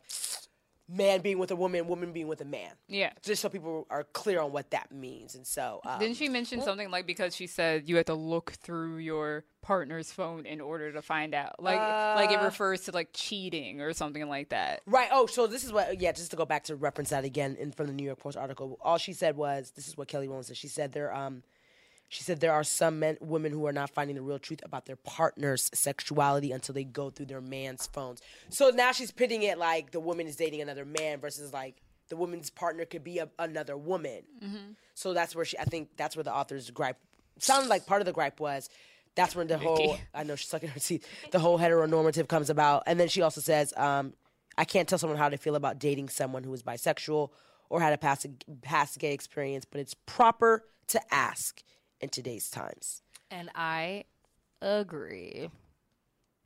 man being with a woman, woman being with a man. Yeah. Just so people are clear on what that means. And so, um, Didn't she mention something like because she said you had to look through your partner's phone in order to find out? Like like Uh. it refers to like cheating or something like that. Right. Oh, so this is what. Yeah, just to go back to reference that again in from the New York Post article. All she said was, "This is what Kelly Rowland said." She said there, um, she said there are some men, women who are not finding the real truth about their partner's sexuality until they go through their man's phones. So now she's pitting it like the woman is dating another man versus like the woman's partner could be a, another woman. So that's where she. I think that's where the author's gripe sounded like part of the gripe was. That's when the whole I know she's sucking her teeth. The whole heteronormative comes about, and then she also says, um, "I can't tell someone how they feel about dating someone who is bisexual or had a past past gay experience, but it's proper to ask in today's times." And I agree.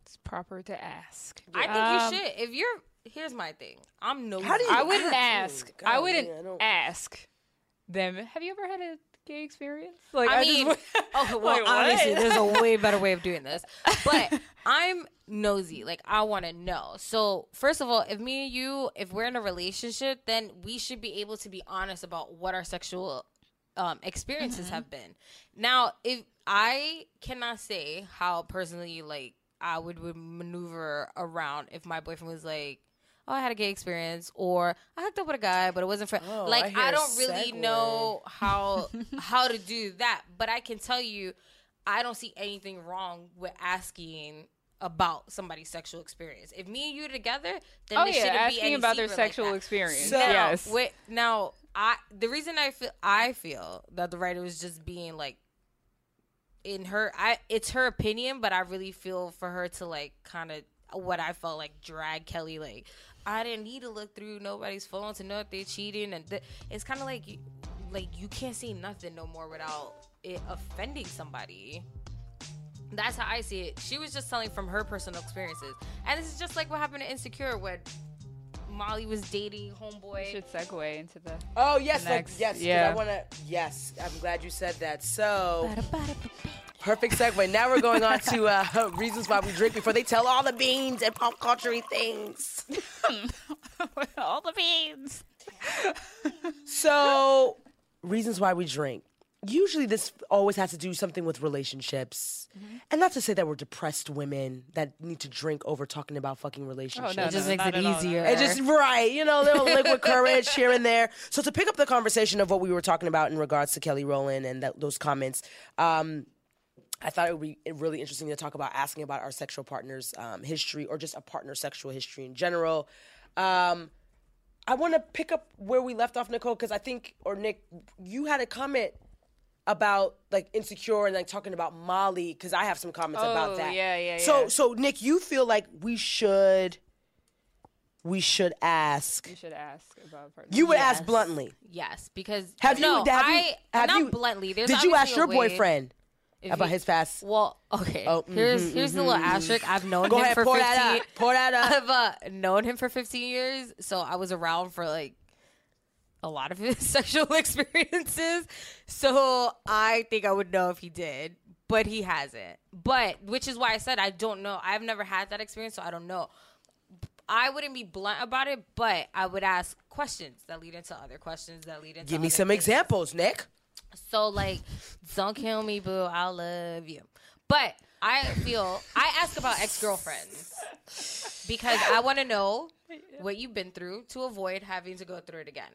It's proper to ask. I think Um, you should. If you're, here's my thing. I'm nosy. How do you- I wouldn't ask. ask. I wouldn't man, I ask them. Have you ever had a gay experience? Like I just mean, would- oh well, Like, obviously, there's a way better way of doing this. But I'm nosy. Like I want to know. So first of all, if me and you, if we're in a relationship, then we should be able to be honest about what our sexual um, experiences have been. Now, if I cannot say how personally like I would, would maneuver around if my boyfriend was like. Oh, I had a gay experience, or I hooked up with a guy, but it wasn't for Oh, I like I a don't really segue. know how how to do that but i can tell you i don't see anything wrong with asking about somebody's sexual experience if me and you are together then oh there yeah, shouldn't be any about their secret like sexual experience. So- now, yes. wait, now i the reason i feel i feel that the writer was just being like in her i it's her opinion but i really feel for her to like kind of what i felt like drag kelly like i didn't need to look through nobody's phone to know if they're cheating and th- it's kind of like you, like you can't say nothing no more without it offending somebody that's how i see it she was just telling from her personal experiences and this is just like what happened to insecure when molly was dating homeboy should segue into the. Oh yes, like, Next, yes. 'cause yeah. I want to. Yes, I'm glad you said that. So perfect segue. Now we're going on to uh, reasons why we drink before they tell all the beans and pop culture things. all the beans. So, reasons why we drink. Usually, this always has to do something with relationships, Mm-hmm. and not to say that we're depressed women that need to drink over talking about fucking relationships. no, it just no, makes it at all, no. easier It just right, you know, a little liquid courage here and there. So to pick up the conversation of what we were talking about in regards to Kelly Rowland and that, those comments, um, I thought it would be really interesting to talk about asking about our sexual partner's um, history or just a partner's sexual history in general. Um, I want to pick up where we left off, Nicole, because I think, or Nick, you had a comment about like insecure and like talking about Molly, because I have some comments Oh, about that. yeah, yeah, So, yeah. so Nick, you feel like we should, we should ask. You should ask about. Partner. You would Yes. ask bluntly. Yes, because Have you? no, have I you? Have not you, bluntly. There's did you ask your boyfriend if about you- his past? Well, okay. Oh, here's here's the little asterisk. I've known Go him ahead, for pour 15. that out. Pour that out. I've uh, known him for 15 years, so I was around for like a lot of his sexual experiences. So I think I would know if he did, but he hasn't. But which is why I said I don't know. I've never had that experience, so I don't know. I wouldn't be blunt about it, but I would ask questions that lead into other questions that lead into. Give me other some things. examples, Nick. So like, don't kill me, boo. I love you. But I feel I ask about ex girlfriends because I want to know what you've been through to avoid having to go through it again.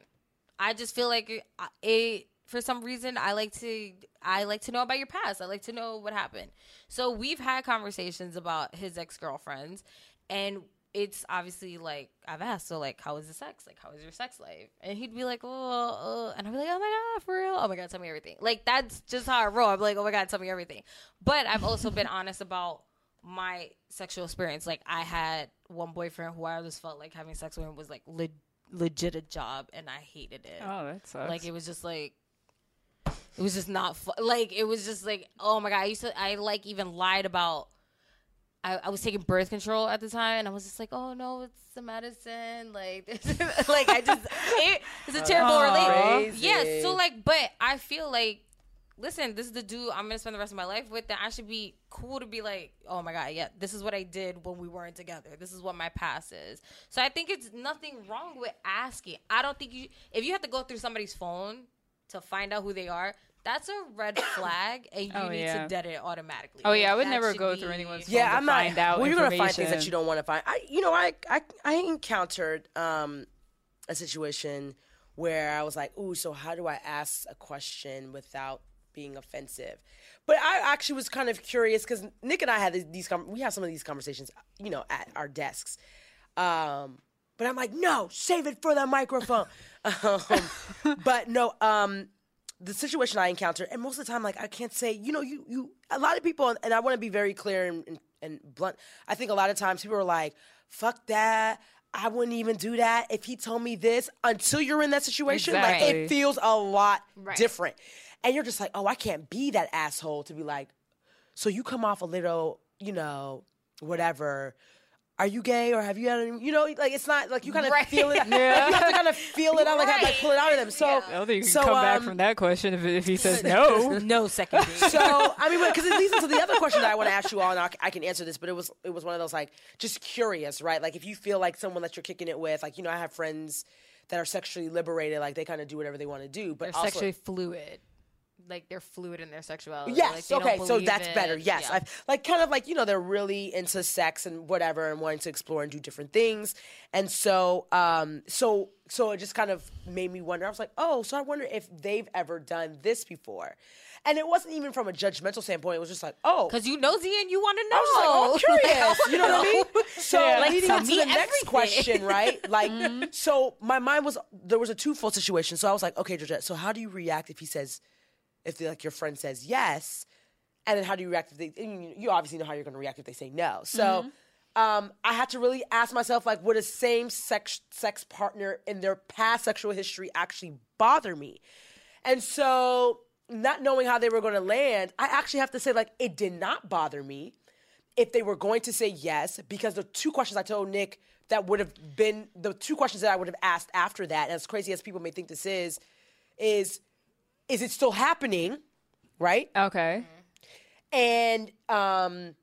I just feel like it, it for some reason I like to I like to know about your past. I like to know what happened. So we've had conversations about his ex girlfriends, and it's obviously like I've asked, so like, how is the sex? Like, how is your sex life? And he'd be like, oh, uh, and I'd be like, oh my god, for real? Oh my god, tell me everything. Like that's just how I roll. I'm like, oh my god, tell me everything. But I've also been honest about my sexual experience. Like I had one boyfriend who I just felt like having sex with him was like le- legit a job, and I hated it. Oh, that sucks. Like it was just like it was just not fu- like it was just like oh my god. I used to I like even lied about. I, I was taking birth control at the time, and I was just like, "Oh no, it's the medicine." Like, like I just, it, it's a terrible. Crazy. Yeah, so like, but I feel like, listen, this is the dude I'm gonna spend the rest of my life with. That I should be cool to be like, "Oh my god, yeah, this is what I did when we weren't together. This is what my past is." So I think it's nothing wrong with asking. I don't think you, if you have to go through somebody's phone to find out who they are, that's a red flag, and you Oh, need yeah. to dead it automatically. Oh, yeah, I would That never go be- through anyone's phone. Yeah, to I'm not. find out well, you're gonna find things that you don't want to find. I, you know, I, I, I encountered um, a situation where I was like, "Ooh, so how do I ask a question without being offensive?" But I actually was kind of curious because Nick and I had these, we have some of these conversations, you know, at our desks. Um, but I'm like, no, save it for the microphone. um, but no, um, the situation I encounter, and most of the time, like I can't say, you know, you you a lot of people, and I want to be very clear and, and, and blunt. I think a lot of times people are like, "Fuck that." I wouldn't even do that if he told me this until you're in that situation. Like it feels a lot Right. different. And you're just like, oh, I can't be that asshole to be like, so you come off a little, you know, whatever. Are you gay or have you had any, you know, like it's not like you kind of Right. feel it. like, you have to kind of feel it out, like, have to, like pull it out of them. So, I don't think you can so, come back um, from that question if, if he says no. No second so I mean, because it leads into the other question that I want to ask you all, and I, I can answer this, but it was it was one of those like just curious, right? Like if you feel like someone that you're kicking it with, like you know, I have friends that are sexually liberated, like they kind of do whatever they want to do, but they're also, sexually fluid. Like they're fluid in their sexuality. Yes. Like, okay. So that's in- better. Yes. yeah. I, like kind of like you know they're really into sex and whatever and wanting to explore and do different things. And so um so so it just kind of made me wonder. I was like, oh, so I wonder if they've ever done this before. And it wasn't even from a judgmental standpoint. It was just like, oh, Cause you nosy and you want to know. I was like, oh, I'm curious. you know what I mean? So Yeah. Like, leading me the next question, right? Like, so my mind was there was a twofold situation. So I was like, okay, Georgette. So how do you react if he says, if like your friend says yes, and then how do you react if they? you- obviously know how you're going to react if they say no. So. Um, I had to really ask myself, like, would a same sex sex partner in their past sexual history actually bother me? And so, not knowing how they were going to land, I actually have to say, like, it did not bother me if they were going to say yes, because the two questions I told Nick that would have been the two questions that I would have asked after that, as crazy as people may think this is, is is it still happening? Right? Okay. And um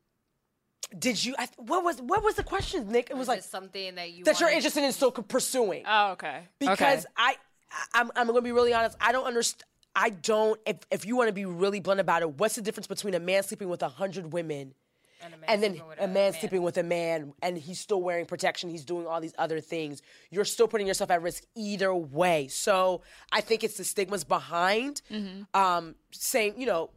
did you I, what was what was the question, Nick? It was Was like it something that you that you're interested in still pursuing. Oh, okay. because okay. I, I I'm I'm gonna be really honest. I don't understand. I don't. If if you want to be really blunt about it, what's the difference between a man sleeping with a hundred women and, a man and then sleeping with a man sleeping with a man and he's still wearing protection? He's doing all these other things. You're still putting yourself at risk either way. So I think it's the stigmas behind um, saying you know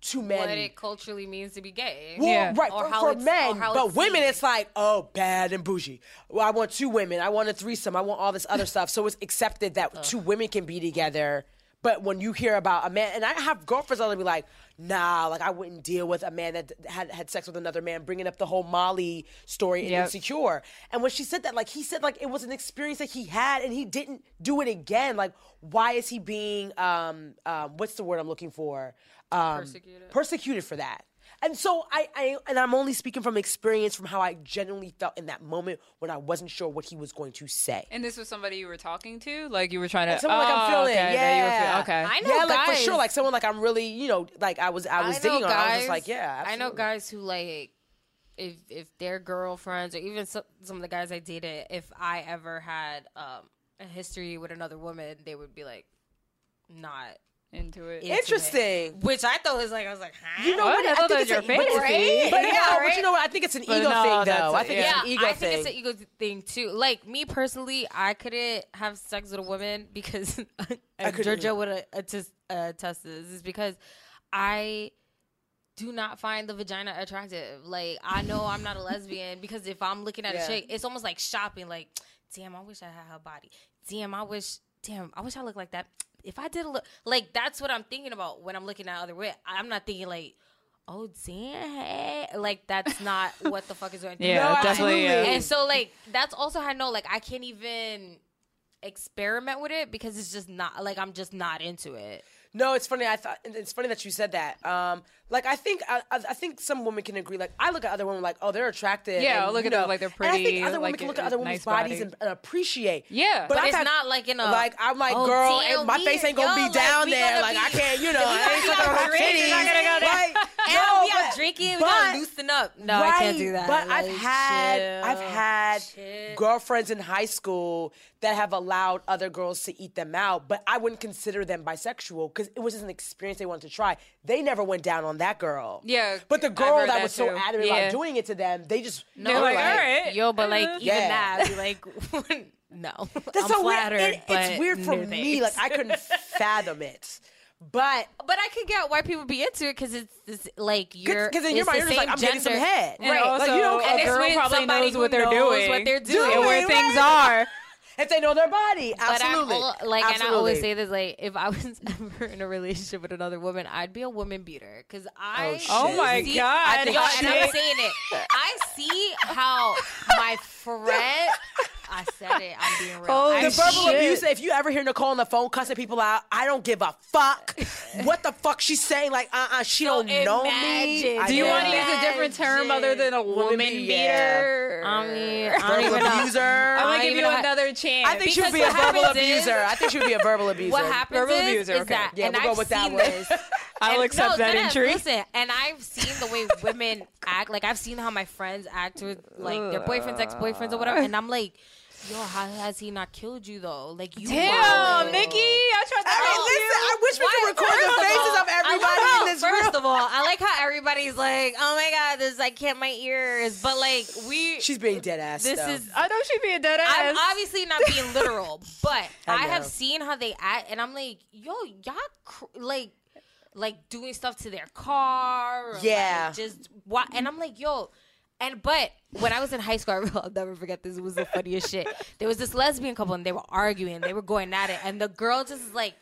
two men. what it culturally means to be gay. Well, Yeah. right, Or for, how for it's- men, or how but it's women, seen. it's like, oh, bad and bougie. Well, I want two women. I want a threesome. I want all this other stuff. So it's accepted that two women can be together. But when you hear about a man, and I have girlfriends that'll be like, nah, like I wouldn't deal with a man that had had sex with another man, bringing up the whole Molly story in Yep. Insecure. And when she said that, like he said, like it was an experience that he had, and he didn't do it again. Like, why is he being, um, um, what's the word I'm looking for? Um, Persecuted. persecuted for that. And so I, I and I'm only speaking from experience from how I genuinely felt in that moment when I wasn't sure what he was going to say. and this was somebody you were talking to, like you were trying to. Someone like I'm oh, feeling, okay, that you were yeah. feel- okay. I know yeah, like for guys- sure, like someone like I'm really, you know, like I was, I was know digging on. I was just like, yeah, I know absolutely. guys who like if if their girlfriends or even some, some of the guys I dated, if I ever had um, a history with another woman, they would be like, not into it. Yeah. Interesting. which I thought was like I was like, huh? You know What? what? I I thought think that it's was a, your but- fantasy. But, Yeah, no, but you know what? I think it's an But ego no, thing, that's though. a- I think yeah. it's an ego I thing. think it's an ego thing too. Like me personally, I couldn't have sex with a woman because and Georgia would attest, uh, attest to this is because I do not find the vagina attractive. Like I know I'm not a lesbian because if I'm looking at Yeah. a chick, it's almost like shopping. Like, damn, I wish I had her body. Damn, I wish. Damn, I wish I looked like that. If I did a look, like that's what I'm thinking about when I'm looking at other women. I'm not thinking like, oh damn, like that's not what the fuck is going. through Yeah, my mind. definitely, yeah. And so like that's also how I know like I can't even experiment with it because it's just not like I'm just not into it. No, it's funny. I thought it's funny that you said that. Um, like I think I, I I think some women can agree. Like I look at other women like, oh, they're attractive. Yeah, and, I'll look you at them like they're pretty. and I think other women like can look at other women's nice bodies body. and, and appreciate. Yeah. But I've it's had- not like in a like I'm like, oh, girl, and my face ain't gonna yo, be down like, there. Like be- I can't, you know, I gonna ain't be sucking on her titties. not gonna go there. Like, and no, we out drinking, we gotta loosen up. No, I can't do that. But I've Like, had I've had chill. girlfriends in high school that have allowed other girls to eat them out, but I wouldn't consider them bisexual because it was just an experience they wanted to try. They never went down on that girl. Yeah, But the girl that, that was so too. adamant Yeah. about doing it to them, they just They're like, all right. Yo, but like mm-hmm. even Yeah. that, like, no. That's I'm so flattered, weird. It- it's weird for no me. thanks. Like I couldn't fathom it. But But I could get why people be into it because it's, it's like you're because in your mind the you're just like I'm getting some gender. head. And Right. also, Like, you don't- a girl probably knows what they're knows doing, what they're and doing, where things are. If they know their body, absolutely. I'm all, like, and I always say this: like, if I was ever in a relationship with another woman, I'd be a woman beater because I. Oh, shit. Oh my see- God. I think Yo, I and I'm saying it. I see how my friend. I said it. I'm being real. Holy I The verbal shit. abuse. If you ever hear Nicole on the phone cussing people out, I don't give a fuck what the fuck she's saying. Like, uh, uh she So don't know me. imagine. I Do you want to use a different term other than a woman be- beater? I mean, I don't verbal even know. abuser? I'm gonna give you know how- another chance. I think she would be a verbal abuser. I think she would be a verbal abuser. What happens Verbal is, abuser, is okay. that, Yeah, and we'll I've with that seen one. this. I'll And- accept no, that deadass, entry. Listen, and I've seen the way women act. Like I've seen how my friends act with like their boyfriends, ex boyfriends, or whatever. And I'm like, yo, how has he not killed you though? Like you, Damn, wild. Nikki, I tried to I mean, listen, you. I wish we Why- could record first the faces all, of everybody love in this First room. of all, I like how everybody's like, oh my god, this I can't my ears, but like we. She's being dead ass. this though. is I know she's being dead ass. I'm obviously not being literal, but I I, have seen how they act, and I'm like, yo, y'all cr- like, like doing stuff to their car, or, like, Yeah. just what? And I'm like, yo. And but when I was in high school, I will I'll never forget this. It was the funniest shit. There was this lesbian couple, and they were arguing. They were going at it, and the girl just like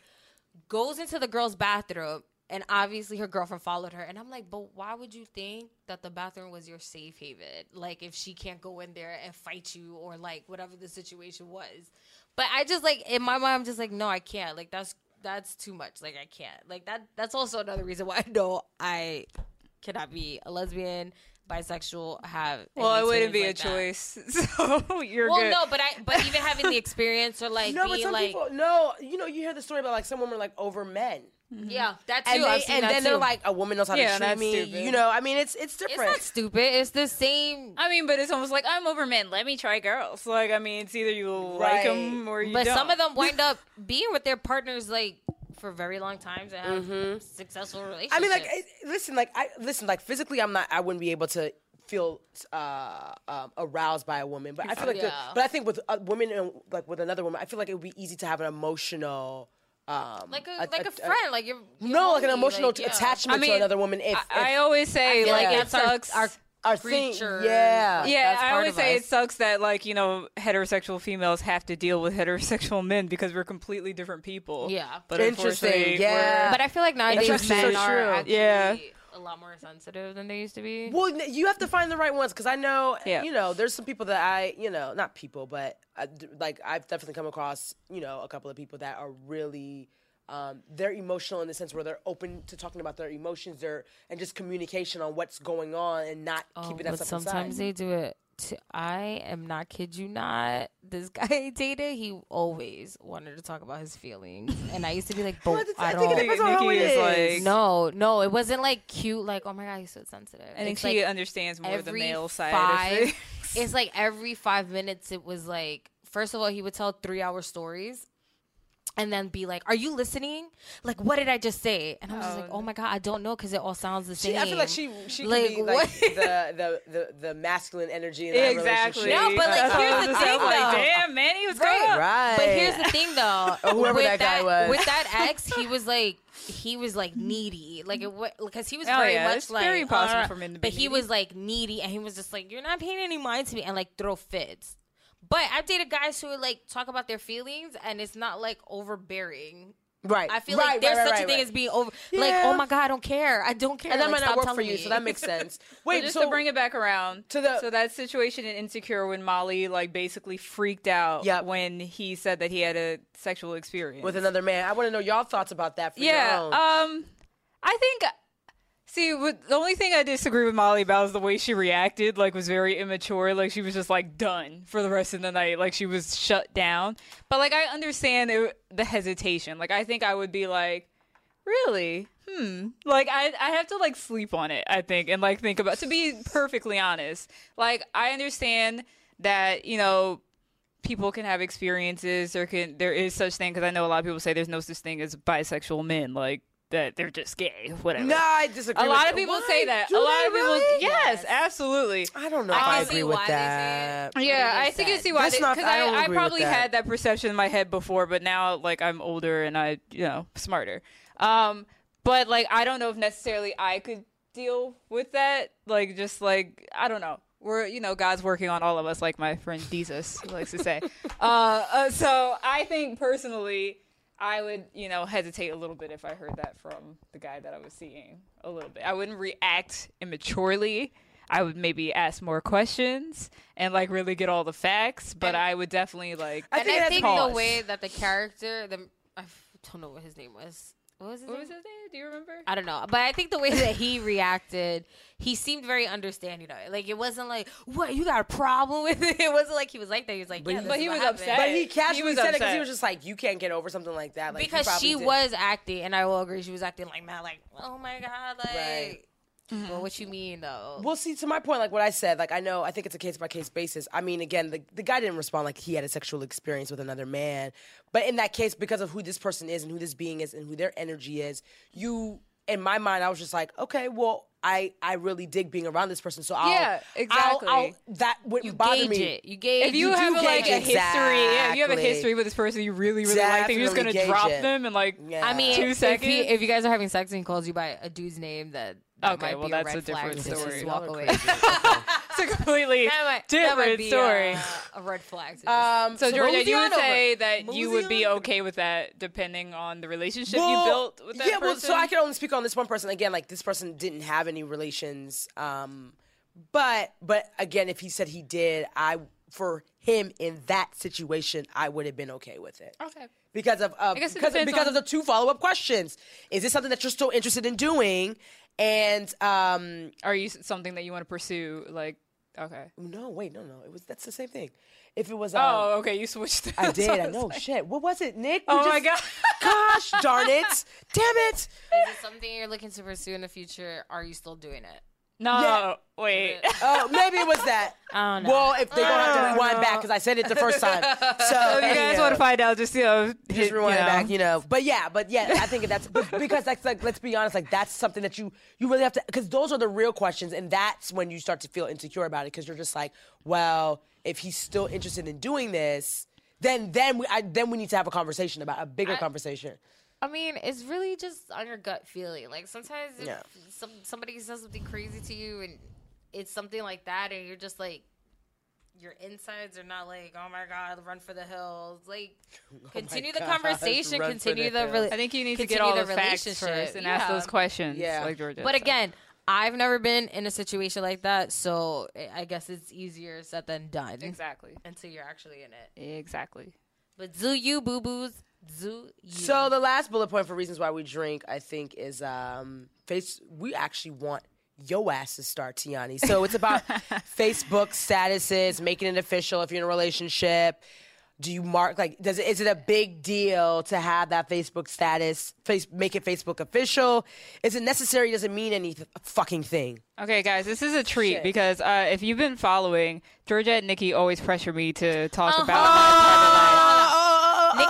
goes into the girl's bathroom, and obviously her girlfriend followed her. And I'm like, but why would you think that the bathroom was your safe haven? Like if she can't go in there and fight you, or like whatever the situation was. But I just like in my mind, I'm just like, no, I can't. Like that's that's too much. Like I can't. Like that. That's also another reason why I know I cannot be a lesbian, bisexual, have. well, it wouldn't be a that. choice, so you're Well, good. no, but I but even having the experience or like no, but being some like people no. You know, you hear the story about like some women are, like over men, mm-hmm. yeah, that's too. and, I've they, seen and that then too. they're like, a woman knows how Yeah, to treat that's me. stupid. You know, I mean, it's it's different. it's not stupid. It's the same. I mean, but it's almost like I'm over men. Let me try girls. Like, I mean, it's either you like them or you But don't. some of them wind up being with their partners like for very long times and have successful relationships. Mm-hmm. I mean, like, I- listen, like, I listen, like, physically, I'm not, I wouldn't be able to feel uh, um, aroused by a woman, but I feel like, the, but I think with uh, women and like with another woman, I feel like it would be easy to have an emotional, um, like a, like a, friend, like your no, like an emotional like, yeah. attachment I mean, to another woman. If, I, I always say, I feel like, like it sucks. our our thing, creature. yeah, yeah, that's I always say us. it sucks that like you know heterosexual females have to deal with heterosexual men because we're completely different people. Yeah. but Interesting, yeah. But I feel like nowadays actually men so are true. actually Yeah. a lot more sensitive than they used to be. Well, you have to find the right ones because I know, Yeah. you know, there's some people that I, you know, not people, but I d like I've definitely come across, you know, a couple of people that are really, um, they're emotional in the sense where they're open to talking about their emotions, their and just communication on what's going on and not keeping that Oh, but stuff sometimes inside. they do it. To, I am not kid you not. This guy I dated, he always wanted to talk about his feelings, and I used to be like, Well, "But it's- I I think it don't." depends on how Nikki it is is. like- No, no, it wasn't like cute. Like, oh my god, he's so sensitive. I think It's she like understands more the male side five- of things. it's like every five minutes, it was like. First of all, he would tell three-hour stories, and then be like, "Are you listening? Like, what did I just say?" And I'm just Oh, like, "Oh my god, I don't know," because it all sounds the same. She, I feel like she she Like, could be what? like the, the the the masculine energy in that Exactly. relationship. No, but, like, here's the just thing, like, though. damn, Manny, what's Right. going on? right. But here's the thing, though. Or whoever with that guy was. With that ex, he was like, he was like needy, like it because he was Oh, very yeah, much it's like very possible uh, for men to be But he was like needy, and he was just like, "You're not paying any mind to me," and like throw fits. But I've dated guys who like talk about their feelings, and it's not like overbearing. right. I feel right, like there's right, such right, a thing right. as being over. Like, oh my god, I don't care. I don't care. and that like, might not work for you, me. so that makes sense. Wait, Wait, just so to bring it back around to the- so that situation in Insecure when Molly like basically freaked out Yep. when he said that he had a sexual experience with another man, I want to know y'all thoughts about that. For yeah, your own. um, I think. See, the only thing I disagree with Molly about is the way she reacted. Like, was very immature. Like, she was just like done for the rest of the night. Like, she was shut down. But like, I understand it, the hesitation. Like, I think I would be like, really, hmm. Like, I I have to like sleep on it. I think and like think about. To be perfectly honest, like, I understand that you know people can have experiences there can there is such thing because i know a lot of people say there's no such thing as bisexual men like that they're just gay whatever no, I disagree. a lot that. of people Why? say that Do a lot they of people really? yes absolutely I don't know I if I agree with why they say that. yeah, I you think you said. see why That's because not- I I, don't I probably that. had that perception in my head before, but now like I'm older and I you know smarter. Um, but like I don't know if necessarily I could deal with that. Like just like I don't know. We're you know God's working on all of us, like my friend Jesus likes to say. uh, uh, so I think personally. I would, you know, hesitate a little bit if I heard that from the guy that I was seeing. A little bit. I wouldn't react immaturely. I would maybe ask more questions and like really get all the facts, but And- I would definitely like. I and think I think pause. the way that the character, the I don't know what his name was. What was his what name? was his name? Do you remember? I don't know, but I think the way that he reacted, he seemed very understanding of it. Like it wasn't like, "What you got a problem with it?" It wasn't like he was like that. He was like, But "Yeah, he- but he was happened." upset. But he He casually was said it because he was just like, "You can't get over something like that." Like, because she did. was acting, and I will agree, she was acting like mad, like, "Oh my god, like." Right. Well, mm-hmm. what you mean though? Well, see, to my point, like what I said, like I know, I think it's a case by case basis. I mean, again, the, the guy didn't respond like he had a sexual experience with another man, but in that case, because of who this person is and who this being is and who their energy is, you, in my mind, I was just like, okay, well, I I really dig being around this person, so I'll, Yeah, I'll- exactly. I'll, that wouldn't you bother gauge me. it. You gauge. if you, do have a, like a gauge- history, yeah, if you have a history with this person you really, really like, then you're just gonna drop it. them and like. Yeah. I mean, Two if, seconds? he, if you guys are having sex and he calls you by a dude's name, that, that Okay, well, that's a, a red flag different just story. walk away. It's a completely might, different might story. uh, a red flag. Um, so, Georgia, you would on over. say that you would be Mosey okay with that, depending on the relationship Well, you built with that yeah, person. well, so I can only speak on this one person. Again, like this person didn't have any relations. Um, but but again, if he said he did, I for him in that situation, I would have been okay with it. Okay. Because of, of guess it because, because on- of the two follow up questions. Is this something that you're still interested in doing? And um, Are you something that you want to pursue? Like, okay. no, wait, no, no, it was that's the same thing. If it was, um, Oh, okay. You switched. I did. I know. like. Shit. What was it, Nick? We Oh my god. Gosh darn it! Damn it! Is it something you're looking to pursue in the future? Are you still doing it? No, Yeah. wait. Oh, maybe it was that. I don't. Well, if they're gonna have to rewind back because I said it the first time. So, So if you guys want to find out, just you know, just hit, rewind you know. back, you know. But yeah, but yeah, I think that's but because that's like let's be honest, like that's something that you you really have to because those are the real questions, and that's when you start to feel insecure about it because you're just like, well, if he's still interested in doing this, then then we I, then we need to have a conversation about a bigger I- conversation. I mean, it's really just on your gut feeling. Like sometimes if Yeah. some somebody says something crazy to you and it's something like that, and you're just like, your insides are not like, oh my god, run for the hills. Like, oh continue the gosh, conversation, continue the the. hills. rela- I think you need to get continue all the, facts relationship. first and ask those questions. Yeah. like Georgia. But said. again, I've never been in a situation like that, so I- I guess it's easier said than done. exactly, Until you're actually in it. exactly. But do you, boo boos, do you. So the last bullet point for reasons why we drink, I think, is um, face. We actually want your ass to start, Tiani. So it's about Facebook statuses, making it official if you're in a relationship. Do you mark like does it is it a big deal to have that Facebook status? Face make it Facebook official. Is it necessary? Does it mean any th- fucking thing? Okay, guys, this is a treat Shit. because uh, if you've been following, Georgia and Nikki always pressure me to talk Uh-huh. about my private life.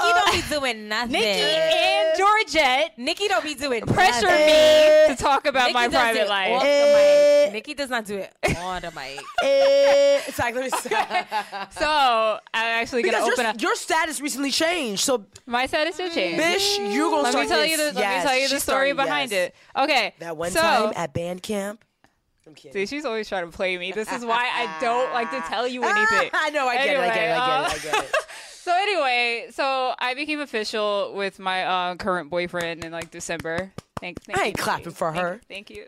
Nikki don't be doing nothing. Nikki and Georgette Nikki don't be doing pressure nothing. me to talk about Nikki my private life. Eh. Nikki does not do it on the mic. Eh, it's like, let me. So I'm actually gonna open your, up. your status recently changed, so My status still changed. bitch, you gonna Let start me tell you the. Let me tell you the she's story starting, behind yes. it. Okay. That one so, time at band camp. I'm kidding. See, she's always trying to play me. This is why I don't like to tell you anything. I know, I get it, I get it, I get it, I get it. So anyway, so I became official with my uh, current boyfriend in like December. Thank, thank I you, ain't thank clapping you, for thank her. you, Thank you.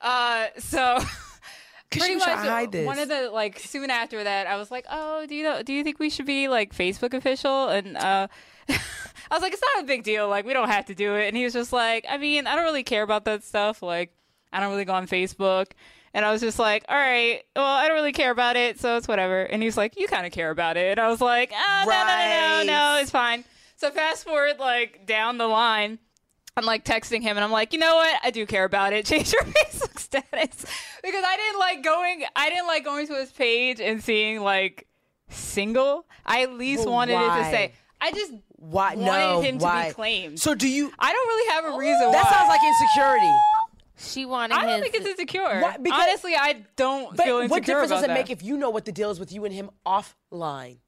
Uh, so pretty much this. one of the like soon after that, I was like, oh, do you know? Do you think we should be like Facebook official? And uh, I was like, it's not a big deal. Like we don't have to do it. And he was just like, I mean, I don't really care about that stuff. Like I don't really go on Facebook. And I was just like, all right, well, I don't really care about it, so it's whatever. And he was like, you kind of care about it. And I was like, oh, no, no, no, no, no, it's fine. So fast forward, like, down the line, I'm like texting him and I'm like, you know what? I do care about it. Change your Facebook status. Because I didn't like going, I didn't like going to his page and seeing like single. I at least But wanted it to say, I just Why? wanted no, him why? to be claimed. So do you? I don't really have a reason That why. sounds like insecurity. She wanted to I don't his. think it's insecure. Why? Because- Honestly, I don't But feel insecure what difference about does it that. make if you know what the deal is with you and him offline?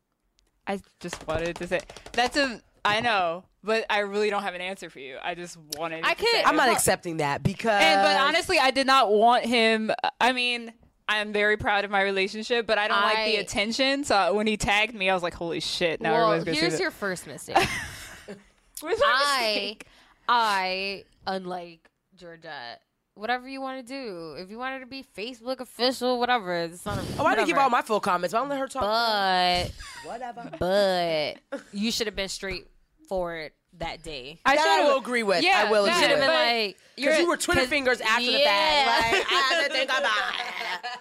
I just wanted to say that's a. I know, but I really don't have an answer for you. I just wanted. I to could- say I'm it. not accepting that because. And but honestly, I did not want him. I mean, I'm very proud of my relationship, but I don't like the attention. So when he tagged me, I was like, "Holy shit!" Now well, everyone's gonna here's see your first mistake. Where's my I, mistake? I, unlike Georgette, whatever you want to do, if you wanted to be Facebook official, whatever, it's not. A, oh, I didn't give all my full comments. But I don't let her talk. But, Whatever. but you should have been straightforward that day. I That I should've- will agree with. Yeah, I will agree should have been like, Because you were Twitter 'cause- fingers after the yeah. fact. Like, I had to think about.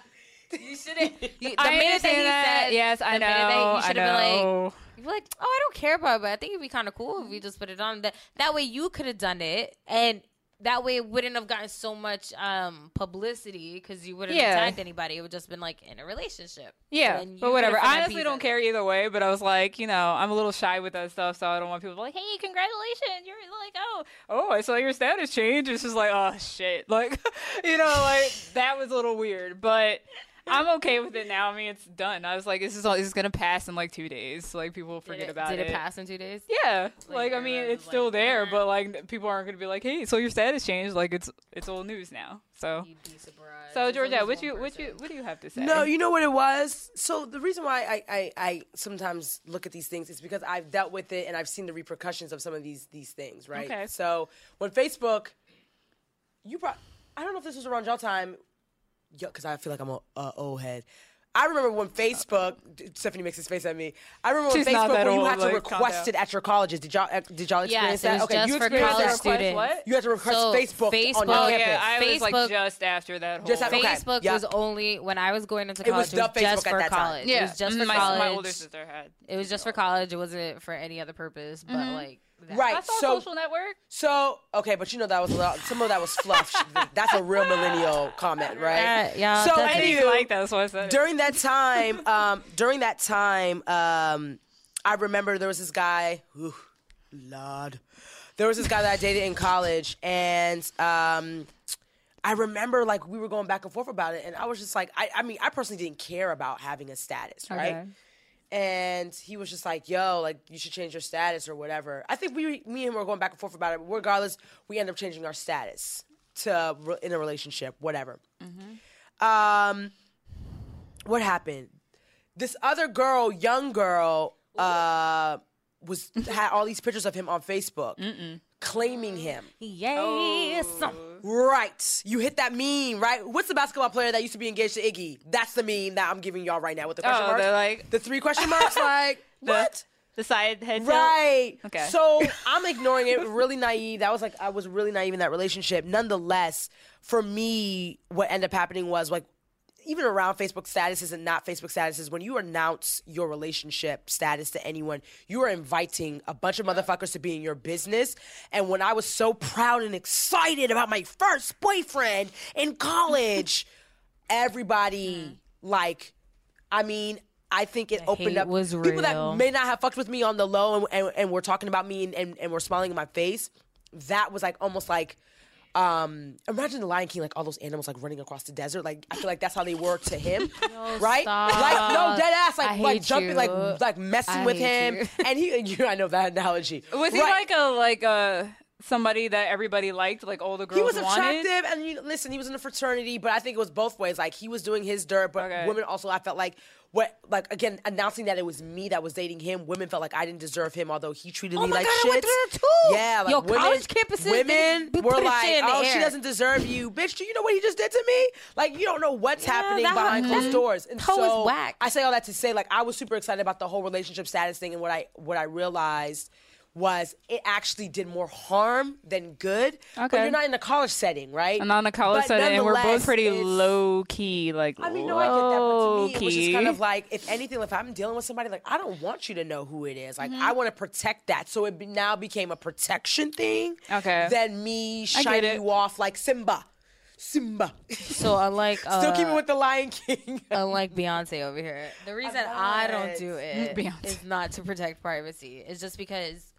You should have. The I minute that he that. said, Yes, I the minute that know. you I should have been like, know. You'd be like, oh, I don't care about it, but I think it'd be kind of cool if we just put it on. That that way you could have done it, and that way it wouldn't have gotten so much um, publicity because you wouldn't Yeah. have tagged anybody. It would just been like in a relationship. Yeah, but whatever. I honestly don't care either way. But I was like, you know, I'm a little shy with that stuff, so I don't want people to be like, "Hey, congratulations! You're like, oh, oh, I saw your status change." It's just like, oh shit, like, you know, like that was a little weird, but. I'm okay with it now. I mean, it's done. I was like, this is all, this is gonna pass in like two days. Like people will forget it, about did it. Did it pass in two days? Yeah, like, I mean, it's still like, there, but like people aren't gonna be like, hey, so your status changed. Like it's it's old news now. So You'd be surprised. so There's Georgia, what you one what you what do you have to say? No, you know what it was? So the reason why I, I, I sometimes look at these things is because I've dealt with it and I've seen the repercussions of some of these these things, right? Okay. So when Facebook, you brought, I don't know if this was around y'all time, because I feel like I'm a uh, old head. I remember when Facebook. Stephanie makes his face at me. I remember when She's not Facebook when you old, had to like, request it at your colleges. Did y'all did y'all experience Yes, it that? was okay, just you for experienced college that. Students. what? You had to request So, Facebook, on Facebook- your Oh campus. yeah, I was like just after that whole. Just after- okay. Facebook yeah. was only when I was going into It was college. It was, the just at for that time. college. yeah, It was just for my, college. My older sister had. It was just for college. It wasn't for any other purpose. But like, that. Right. So Social Network. So okay, but you know that was a lot, some of that was fluff. That's a real millennial comment, right? Yeah, yeah, So didn't like that. That's why I said during that time, um, during that time, um, I remember there was this guy. Ooh, Lord, there was this guy that I dated in college, and um, I remember like we were going back and forth about it, and I was just like, I, I mean, I personally didn't care about having a status, right? Okay. And he was just like, "Yo, like you should change your status or whatever." I think we, me and him were going back and forth about it. Regardless, we end up changing our status to in a relationship, whatever. Um, what happened? This other girl, young girl, uh, was had all these pictures of him on Facebook, claiming him. yes. Oh. Right. You hit that meme, right? What's the basketball player that used to be engaged to Iggy? That's the meme that I'm giving y'all right now with the question Oh, marks. they're like- the three question marks, like The- what? The side head. tilt? Right. Okay. So I'm ignoring it. Really naive. That was like I was really naive in that relationship. Nonetheless, for me, what ended up happening was like even around Facebook statuses and not Facebook statuses, when you announce your relationship status to anyone, you are inviting a bunch of motherfuckers to be in your business. And when I was so proud and excited about my first boyfriend in college, everybody like I mean, I think it opened up people that may not have fucked with me on the low and, and, and were talking about me and, and, and were smiling in my face. That was like almost like um imagine the Lion King like all those animals like running across the desert. Like I feel like that's how they were to him. right? stop. Like no dead ass like like jumping you. like like messing I with him. you. And he you I know that analogy. Was he like a like a somebody that everybody liked, like all the girls He was wanted? attractive, and you, listen, he was in a fraternity, but I think it was both ways. Like he was doing his dirt, but Okay. women also, I felt like what, like again, announcing that it was me that was dating him. Women felt like I didn't deserve him, although he treated Oh me my like God, I shit. went through that too. Yeah, like Yo, women, college campuses, women were like, shit in oh, she doesn't deserve you, bitch. Do you know what he just did to me? Like you don't know what's happening that- behind closed doors. And hoe is so whack. I say all that to say, like, I was super excited about the whole relationship status thing, and what I what I realized was it actually did more harm than good. But Okay. you're not in a college setting, right? And on a college But setting, we're both pretty low key, like I mean, no, I get that, but to low me, it was just kind of like, if anything, if I'm dealing with somebody, like, I don't want you to know who it is. Like, Mm-hmm. I want to protect that. So it be, now became a protection thing. Okay. Than me get shining you off like Simba. Simba. So unlike uh, Still keeping with the Lion King. unlike Beyonce over here, the reason I don't not. do it Beyonce. is not to protect privacy. It's just because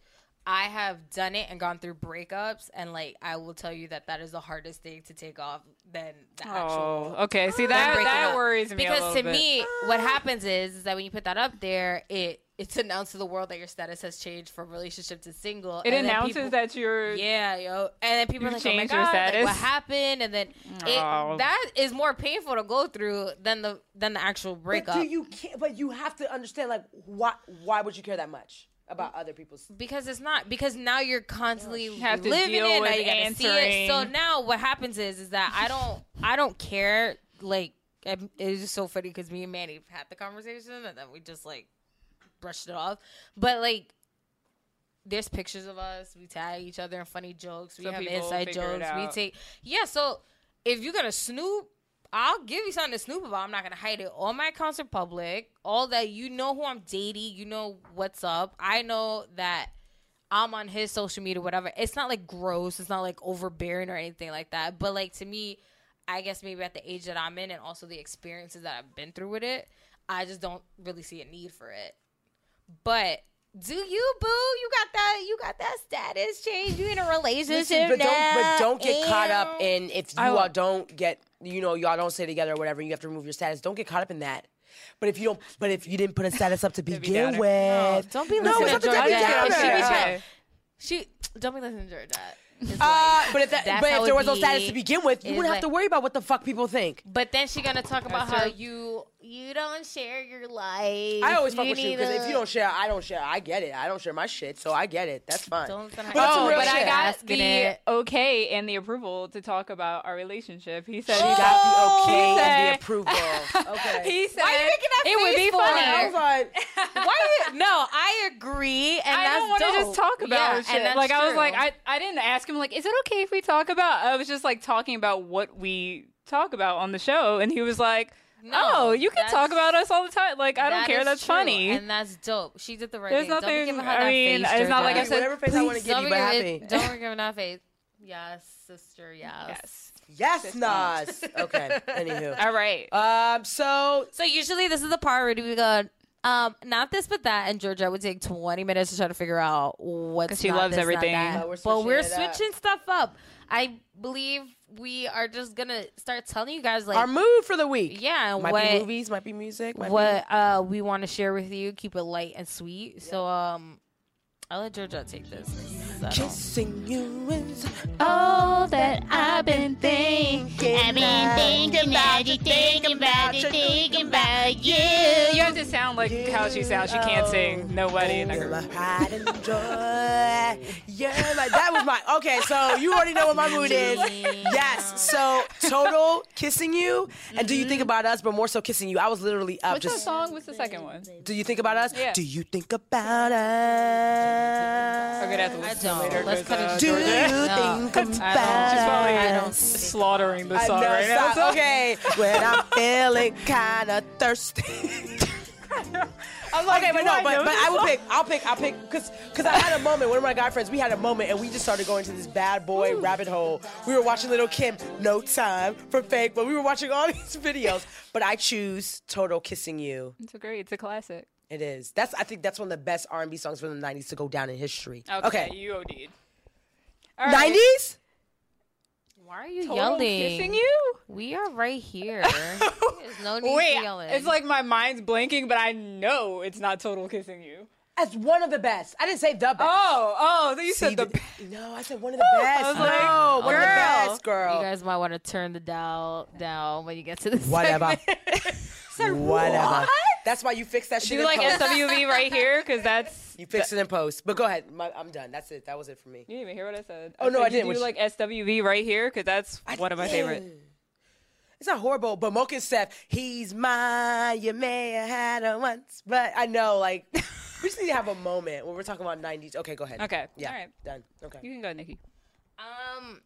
I have done it and gone through breakups, and like I will tell you that that is the hardest thing to take off than the actual. Oh, okay. See than that breaking that up. worries me because little to bit. me, what happens is, is that when you put that up there, it it's announced to the world that your status has changed from relationship to single. it and announces people- that you're. Yeah, yo, and then people are like, "Oh my changed your god, like, status. what happened?" And then it, Oh. that is more painful to go through than the than the actual breakup. But do you can't, but you have to understand, like, why, why would you care that much about other people's? because it's not because now you're constantly have to living deal it. Now you gotta see it. So now what happens is is that I don't I don't care. Like it's just so funny because me and Manny had the conversation and then we just like brushed it off. But like. There's pictures of us. We tag each other in funny jokes. We So have inside jokes. We take yeah. So if you're gonna snoop, I'll give you something to snoop about. I'm not gonna hide it. All my accounts are public. All that you know who I'm dating. You know what's up. I know that I'm on his social media, whatever. It's not like gross. It's not like overbearing or anything like that. But like to me, I guess maybe at the age that I'm in and also the experiences that I've been through with it, I just don't really see a need for it. But do you, boo? You got that? You got that status change? You in a relationship Listen, but don't, but don't get caught up in if you I all don't get, you know, y'all don't stay together or whatever. You have to remove your status. Don't get caught up in that. But if you don't, but if you didn't put a status up to begin downer. with, Don't be no, listening it's to not the Georgia. She be trying- She don't be listening to Georgia. It's Uh, like, but if that, but if there was no status to begin with, you wouldn't like- have to worry about what the fuck people think. But then she gonna talk about how you you don't share your life. I always fuck with you because if you don't share, I don't share. I get it. I don't share my shit, so I get it. That's fine. Don't listen to But that's Oh, but I got the it. okay and the approval to talk about our relationship. He said She he got the He okay and the approval. Okay. He said Why you making that it would be for? funny. I was like, Why? You, no, I agree, and I that's don't want to just talk about yeah, shit. And that's like I was like, I, I didn't ask him like, is it okay if we talk about? I was just like talking about what we talk about on the show, and he was like, No, oh, you can talk about us all the time. Like I don't care. That's true, funny. and that's dope. She did the right There's thing. Don't be giving her I that mean, face, it's not like I said, whatever face I want to give Don't you, but happy. Don't be giving that face. Yes, sister. Yes. yes. yes, Nas. Okay. Anywho. All right. Um. So So usually this is the part where we go, um, not this but that, and Georgia would take twenty minutes to try to figure out what's 'Cause she not loves this, everything. that. Oh, we're but we're switching up. stuff up. I believe we are just gonna start telling you guys like our mood for the week. yeah, and Might what be movies. Might be music. Might what uh we want to share with you. Keep it light and sweet. So um, I'll let Georgia take this. be kissing you is All that I've been thinking. I've been thinking about you, thinking about you, thinking about you. You have to sound like how she sounds. She can't sing. Nobody in the You're group. my pride and joy. You're my. That was my. Okay, so you already know what my mood is. Yes. So total kissing you, and do you think about us, but more so kissing you? I was literally up What's the song? What's the second one? Do you think about us? Yeah. Do you think about us? I'm gonna have to I listen to it don't. later. Let's 'cause, cut it uh, short. Do Georgia- you No, think I about don't. She's probably I don't. slaughtering the song know, right now. stop. Okay, when I'm feeling kind of thirsty. I'm like, Okay, but do no, I but, know but I will pick. I'll pick. I'll pick because because I had a moment. One of my guy friends, we had a moment, and we just started going to this bad boy rabbit hole. We were watching Lil' Kim, No Time for Fake, but we were watching all these videos. But I choose Total Kissing You. It's a great. It's a classic. It is. That's. I think that's one of the best R and B songs from the '90s to go down in history. Okay. you OD'd. All right. '90s. Why are you Total yelling? kissing you? We are right here. There's no need Wait, for yelling. it's like my mind's blanking, but I know it's not total kissing you. As one of the best. I didn't say the best. Oh, oh, you See, said the. the- no, I said one of the best. was like, no, one of the girl. best, girl. you guys might want to turn the dial down when you get to this. Whatever. segment. Whatever. That's why you fixed that shit. Do in like post. SWV right here because that's. You fixed it in post. But go ahead. My, I'm done. That's it. That was it for me. You didn't even hear what I said. Oh, no, said I didn't. You do Which- like SWV right here because that's one of my favorite. It's not horrible, but Mokenstef, he's mine. You may have had him once, but I know, like, we just need to have a moment when we're talking about 90s. Okay, go ahead. Okay, Yeah. all right. Done. Okay. You can go, Nikki. Um,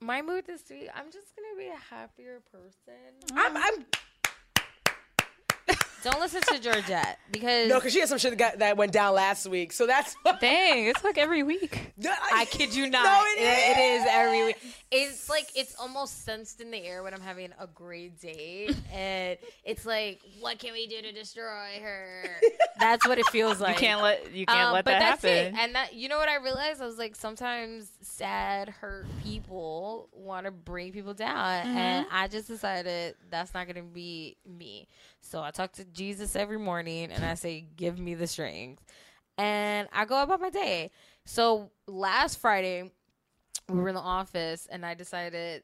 my mood this week. I'm just gonna be a happier person. I'm, I'm Don't listen to Georgette because no, because she had some shit that, got, that went down last week, so that's. Dang, it's like every week. I kid you not. No, it it is. is every week. It's like it's almost sensed in the air when I'm having a great day, and it's like, what can we do to destroy her? That's what it feels like. You can't let you can't Um, let but that that's happen. it. And that you know what I realized? I was like, sometimes sad, hurt people want to bring people down, and Mm-hmm. I just decided that's not gonna be me. So I talk to Jesus every morning, and I say, "Give me the strength," and I go about my day. So last Friday, we were in the office, and I decided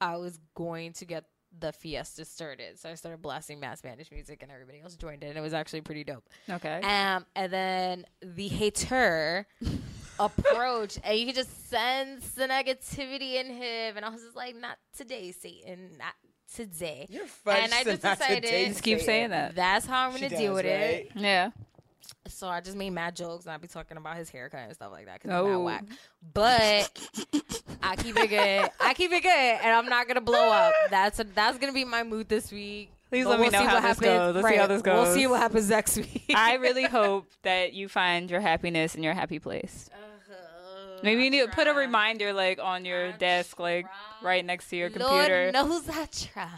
I was going to get the fiesta started. So I started blasting Mad Spanish music, and everybody else joined in. And it was actually pretty dope. okay. Um, and then the hater approach and you could just sense the negativity in him. And I was just like, "Not today, Satan. Not today." You're fudge and I just not today, decided Just keep saying that. that's how I'm gonna does, deal with right? it. Yeah. So I just made mad jokes, and I'd be talking about his haircut and stuff like that because I'm Oh. not whack. But I keep it good. I keep it good, and I'm not gonna blow up. That's a, that's gonna be my mood this week. Please But let me we'll know see how what this happens. goes. Let's see how this goes. We'll see what happens next week. I really hope that you find your happiness in your happy place. Uh-huh. Maybe you need to put a reminder like on your desk, like right next to your computer. Lord knows I try.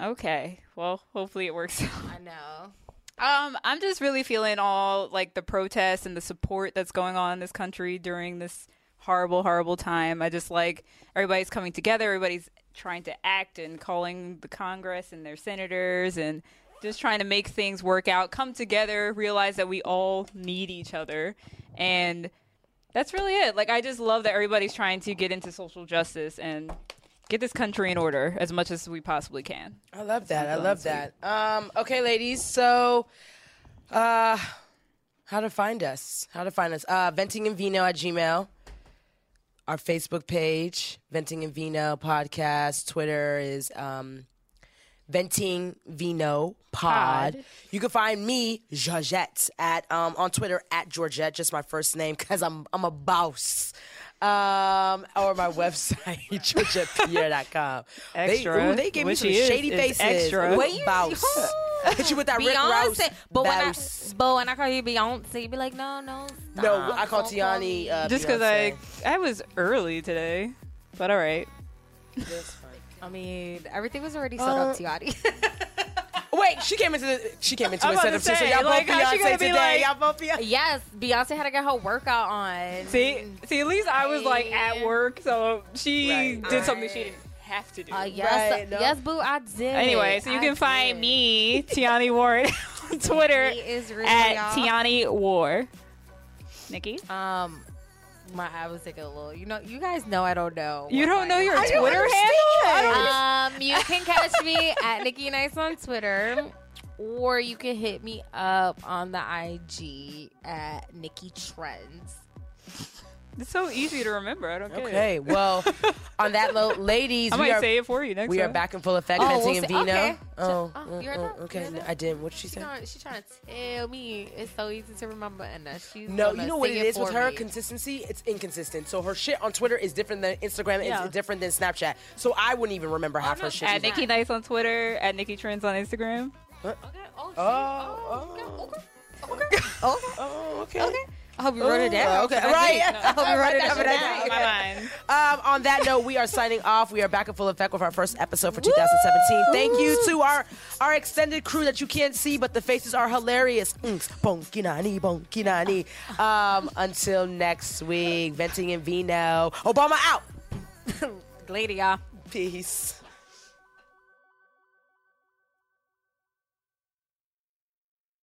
Okay. Well, hopefully it works out. I know. Um, I'm just really feeling all like the protests and the support that's going on in this country during this horrible, horrible time. I just like everybody's coming together, everybody's trying to act and calling the Congress and their senators and just trying to make things work out, come together, realize that we all need each other. And that's really it. Like I just love that everybody's trying to get into social justice and get this country in order as much as we possibly can. I love that. I love that. Um, okay, ladies. So, uh, how to find us? How to find us? Uh, venting and vino at Gmail. Our Facebook page, Venting and Vino podcast. Twitter is um, Venting Vino Pod. Pod. You can find me, Georgette, at um, on Twitter at Georgette, just my first name, cause I'm I'm a boss. Um, or my website, georgettepierre.com. Extra, They, ooh, they gave me some is, shady is faces. extra. Ooh, Wait, you- boss. Hit you with that Rick Ross. Beyonce, but when I but when I call you Beyonce, you be like, no, no, stop. No, I call Don't Tiani. me. Uh, Just because I I was early today, but all right. That's fine. I mean, everything was already set Uh, up, Tiani. Wait, she came into the she came into I'm a about setup to too. So y'all like, both Beyonce today. like- y'all both Beyonce. yes, Beyonce had to get her workout on. See, see, at least I was like at work, so she Right. did something she didn't have to do. Uh, yes, Right, no. yes, boo, I did. anyway, so you I can find me, Tiani Ward, on Twitter He is real, at. Tiani War. Nikki, Um, my I was taking a little. You know, you guys know I don't know. you don't know your I Twitter handle? I. Um, you can catch me at Nikki Nice on Twitter, or you can hit me up on the IG at Nikki Trends. It's so easy to remember. I don't get Okay, well, on that note, ladies, I we might are say it for you next we are back in full effect. Oh, Venting we'll and see. Vino. Okay. Oh, Oh, mm, you heard that? okay. You heard that? I didn't. What did she She say? trying, she trying to tell me it's so easy to remember, and that she's No, you know what sing it is with for her me. consistency. It's inconsistent. So her shit on Twitter is different than Instagram. Yeah. It's different than Snapchat. So I wouldn't even remember half her shit. at either. Nikki Nice on Twitter, at Nikki Trends on Instagram. Okay. Oh. Oh, okay. Okay. Okay. Oh, okay. Okay. I hope you wrote it down. Okay, for right. I hope you wrote it down for that Okay. date. My mind. Um, on that note, we are signing off. We are back in full effect with our first episode for 2017. Thank you to our our extended crew that you can't see, but the faces are hilarious. Bonkinani, bonkinani. Um, until next week, venting and vino. Obama out. Later, y'all. Peace.